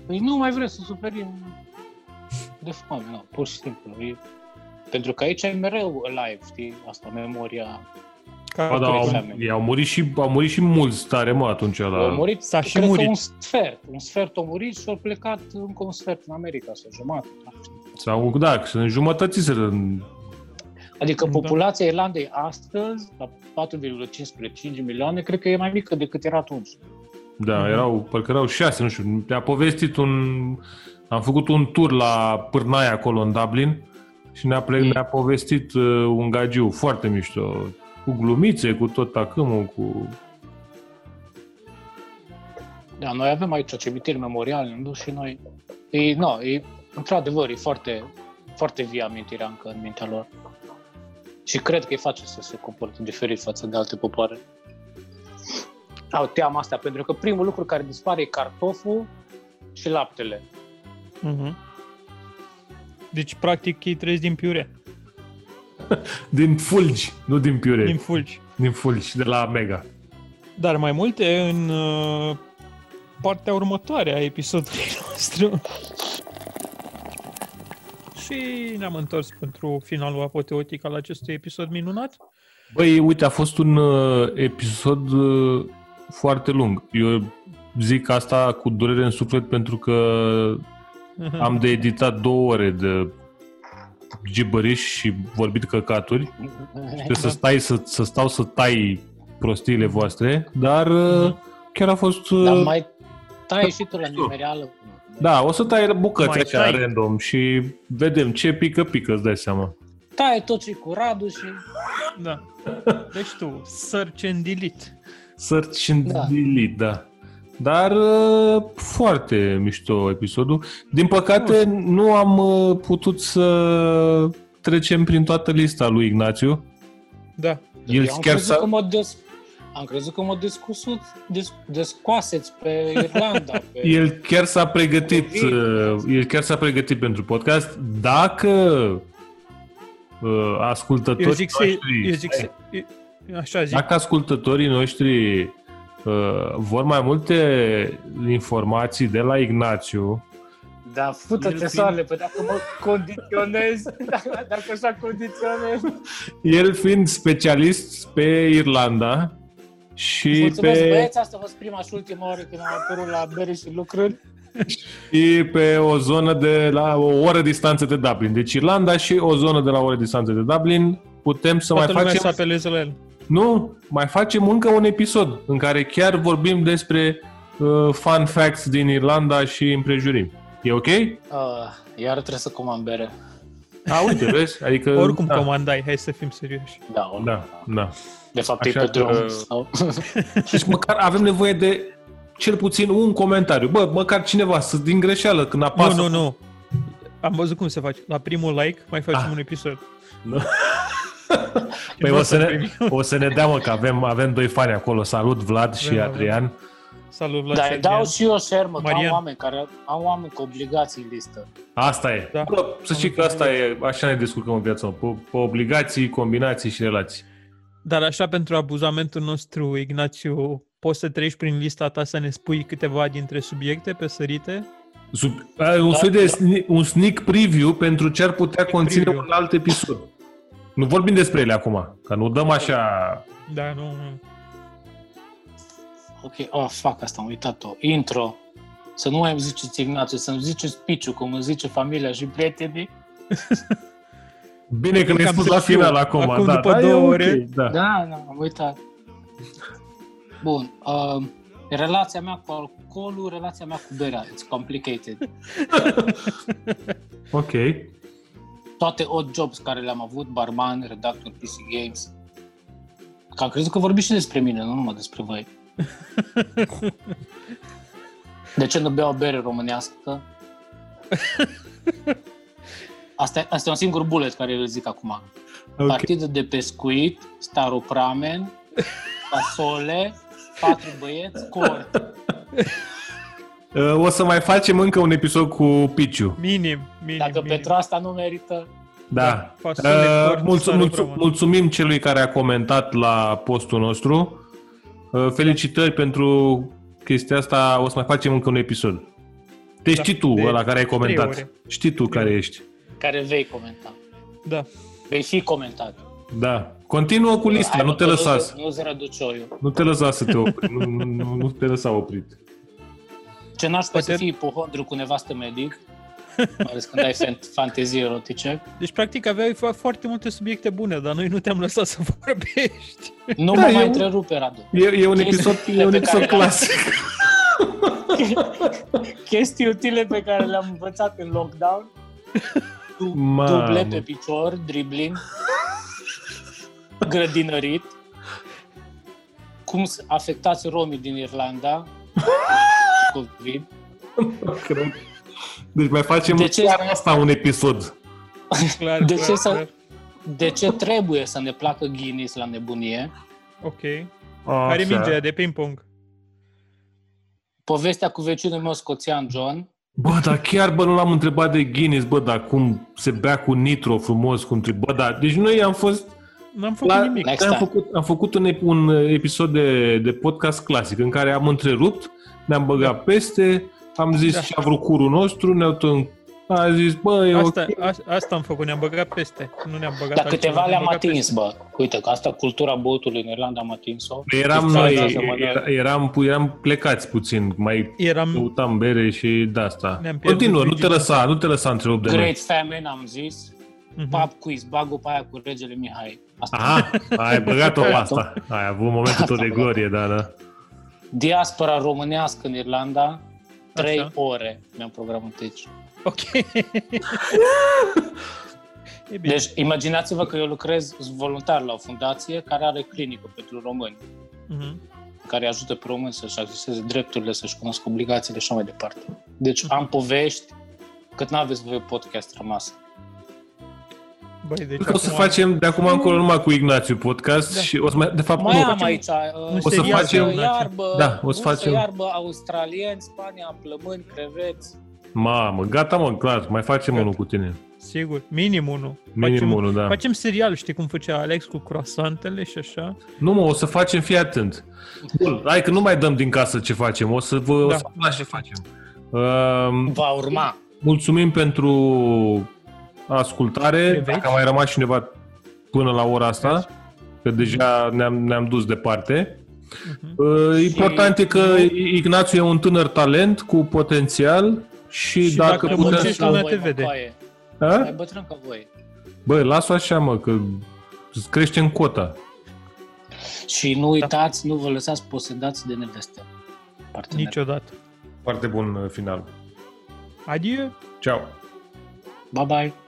Păi nu mai vrem să suferim de foame, nu, pur și simplu. E... Pentru că aici e mereu live, știi? Asta, memoria. Ca Ba, da, au, oameni. ei au, murit și, au murit și mulți tare, mă, atunci Au la... murit, S-a și cred că murit. un sfert. Un sfert a murit și au plecat încă un sfert în America, sau jumătate. nu știu. Sau, da, sunt jumătățiseră în... Adică Da. populația Irlandei astăzi, la 4,15 milioane, cred că e mai mică decât era atunci. Da, Mhm. erau, parcă erau șase, nu știu. Ne-a povestit un... Am făcut un tur la Pârnaia acolo în Dublin și ne-a, ple- Mm. ne-a povestit uh, un gagiu foarte mișto, cu glumițe, cu tot tacâmul, cu... Da, noi avem aici cimitir memorial, nu? Și noi... E, no, e, într-adevăr, e foarte, foarte vie amintirea încă în mintea lor. Și cred că îi face să se comporte diferit față de alte popoare. Au teama asta, pentru că primul lucru care dispare e cartoful și laptele. Mhm. Deci, practic, ei trăiesc din piure, Din fulgi, nu din piure, din din, fulgi. din fulgi, de la Mega. Dar mai multe în uh, partea următoare a episodului nostru. Și ne-am întors pentru finalul apoteotic al acestui episod minunat. Băi, uite, a fost un uh, episod uh, foarte lung. Eu zic asta cu durere în suflet pentru că am de editat două ore de gibăriș și vorbit căcaturi. Trebuie să stai să, să stau să tai prostiile voastre, dar uh, chiar a fost... Uh, Dar mai tai și tu la nimereală. Da, o să tai bucăți Mai așa tai. random și vedem ce pică, pică, îți dai seama. Tai tot și cu Radu și... Da. Deci tu, search and delete. Search and Da. delete, da. Dar uh, foarte mișto episodul. Din păcate nu am uh, putut să trecem prin toată lista lui Ignațiu. Da. El Eu am chiar crezut s-a... că mă des... Am crezut că mă descusut, des, descoaseți pe Irlanda. Pe... El chiar s-a pregătit, Covid. uh, el chiar s-a pregătit pentru podcast. Dacă uh, ascultătorii Eu zic să... noștri, Eu zic să... Așa zic. dacă ascultătorii noștri uh, vor mai multe informații de la Ignațiu, Da, El fută-te fiind- soarele, pe dacă mă condiționez, dacă, dacă așa condiționez. el fiind specialist pe Irlanda și Mulțumesc, pe, băieți, asta a fost prima și ultima oară când am apărut la bere și lucruri. și pe o zonă de la o oră distanță de Dublin. Deci Irlanda și o zonă de la o oră distanță de Dublin. Putem să Toată mai lumea facem să apeleze la el. Nu, mai facem încă un episod în care chiar vorbim despre uh, fun facts din Irlanda și împrejurim. E ok? Uh, iar trebuie să comand bere. A, uite, vezi? Adică, Oricum da, comandai, hai să fim serioși. Da, oricum. Da, da. De fapt, Așa e pe că- drum. Sau... Deci măcar avem nevoie de cel puțin un comentariu. Bă, măcar cineva să din greșeală când apasă. Nu, nu, nu. Am văzut cum se face. La primul like mai facem Ah. un episod. Nu. Și Păi nu o o să, ne, primim. o să ne dea, mă, că avem, avem doi fani acolo. Salut, Vlad și Avem, avem. Adrian. Salut, Vlad Da, și îi Adrian. dau și eu share, mă, că am Marian. oameni care au oameni cu obligații în listă. Asta e. Da. Bă, să știi că asta e, așa ne descurcăm în viața, mă, pe, pe obligații, combinații și relații. Dar așa pentru abuzamentul nostru, Ignațiu, poți să treci prin lista ta să ne spui câteva dintre subiecte pe sărite? Sub, a, un, Da, soi de da. sne- un sneak preview pentru ce ar putea conține preview. un alt episod. Nu vorbim despre ele acum, că nu dăm așa... Da, nu, nu. Ok, oh, fac asta, am uitat-o. Intro. Să nu mai îmi ziceți Ignațiu, să-mi ziceți Piciu, cum îmi zice familia și prietenii. Bine că ne-ai Cam spus la târziu, final acum. acum da, după da, e două ok, ore. Da. Da, da, am uitat. Bun. Uh, relația mea cu alcoolul, relația mea cu berea. It's complicated. Ok. Toate odd jobs care le-am avut, barman, redactor PC Games. Că am crezut că vorbiți și despre mine, nu numai despre voi. De ce nu beau bere românească? Asta, e- asta e un singur bullet care îl zic acum. Ok. Partidă de pescuit, staropramen, fasole, patru băieți, cort. Uh, O să mai facem încă un episod cu Piciu. Minim, minim, Dacă minim. pentru asta nu merită, Da. Da, fasole, Uh, cort, mulțu- salut, mulțu- Roman. mulțumim celui care a comentat la postul nostru. Uh, Felicitări pentru chestia asta. O să mai facem încă un episod. Deci Da, știi tu, de ăla care ai trei comentat. ore. Știi tu care ești. Care vei comenta. Da. Vei fi comentat. Da. Continuă cu lista, nu te lăsa. să- Nu-ți răducioiu. Nu te lăsa să te opri. Nu, nu, nu, nu te lăsa oprit. Ce n-aș Poate- să fii ipohondru cu nevastă medic, mai ales când ai fan- fantezii erotice. Deci, practic, aveai fo- foarte multe subiecte bune, dar noi nu te-am lăsat să vorbești. Nu Da, mă e mai un- întrerupe, Radu. E, e un Chestii episod, e un pe episod care- clasic. Chestii utile pe care le-am învățat în lockdown. Du- Mamă. duble pe picior, dribbling, grădinărit, cum s- afectați romii din Irlanda, COVID, Cred. Deci mai facem De de ce- ce? asta un episod. Clar, De clar, ce să- clar. de ce trebuie să ne placă Guinness la nebunie, Ok. Care e mingea de ping-pong? povestea cu vecinul meu scoțian John, Bă, dar chiar, bă, nu l-am întrebat de Guinness, bă, dar cum se bea cu nitro frumos, cum trebuie. Bă, dar, deci noi am fost, N-am făcut la, nimic. Next am time. făcut, am făcut un, ep- un episod de, de podcast clasic în care am întrerupt, ne-am băgat peste, am zis Da. ce a vrut curul nostru, ne-au tot A zis, bă, e Asta, ok. a, asta am făcut, ne-am băgat peste. Nu ne-am băgat Dar altceva, câteva ne-am le-am băgat atins, peste. bă. Uite, că asta, cultura băutului în Irlanda am atins-o. Eram Deci, noi, țara asta mă era- eram, eram plecați puțin, mai Eram, căutam bere și de asta. Ne-am pierdut Continuă, nu te rigiditatea. lăsa, nu te lăsa întrerup de noi. Great Famine, am zis. Mhm. Pub quiz, bag-o pe aia cu regele Mihai. Asta. Aha, ai băgat-o pe asta. Ai avut momentul tău de Asta, glorie, da, da. Diaspora românească în Irlanda, 3 Așa. ore mi-am programat aici. Ok. e bine. Deci, imaginați-vă că eu lucrez voluntar la o fundație care are clinică pentru români, Mhm. care ajută pe români să-și acceseze drepturile, să-și cunoască obligațiile și așa mai departe. Deci am povești cât n-aveți voi podcast rămas. Băi, deci Cred că o să acum- facem de acum încolo numai cu Ignațiu podcast Da. și o să mai, de fapt, Mai nu, am facem- aici uh, O să bursă facem- iarbă, Da, o să bursă facem- iarbă, australieni, Spania, plămâni, creveți. Mamă, gata mă, clar, mai facem Gata. unul cu tine. Sigur, minim unul. Minim facem, unul, da. Facem serial, știi cum făcea Alex cu croissantele și așa? Nu mă, o să facem, fii atent. Bun, hai că nu mai dăm din casă ce facem, o să vă o Da. să vă ce facem. Uh, Va urma. mulțumim pentru ascultare, Creveți. dacă a mai rămas cineva până la ora asta, că deja ne-am, ne-am dus departe. Mhm. Uh, important e că nu- Ignațiu e un tânăr talent cu potențial și, Și dacă, dacă putem muncești, să... lumea voi, te mă, vede. coaie. A? Mai bătrân ca voi. Bă, las-o așa, mă, că îți crește în cota. Și nu uitați, nu vă lăsați posedați de neveste. Partener. Niciodată. Foarte bun uh, final. Adieu! Ciao. Bye bye.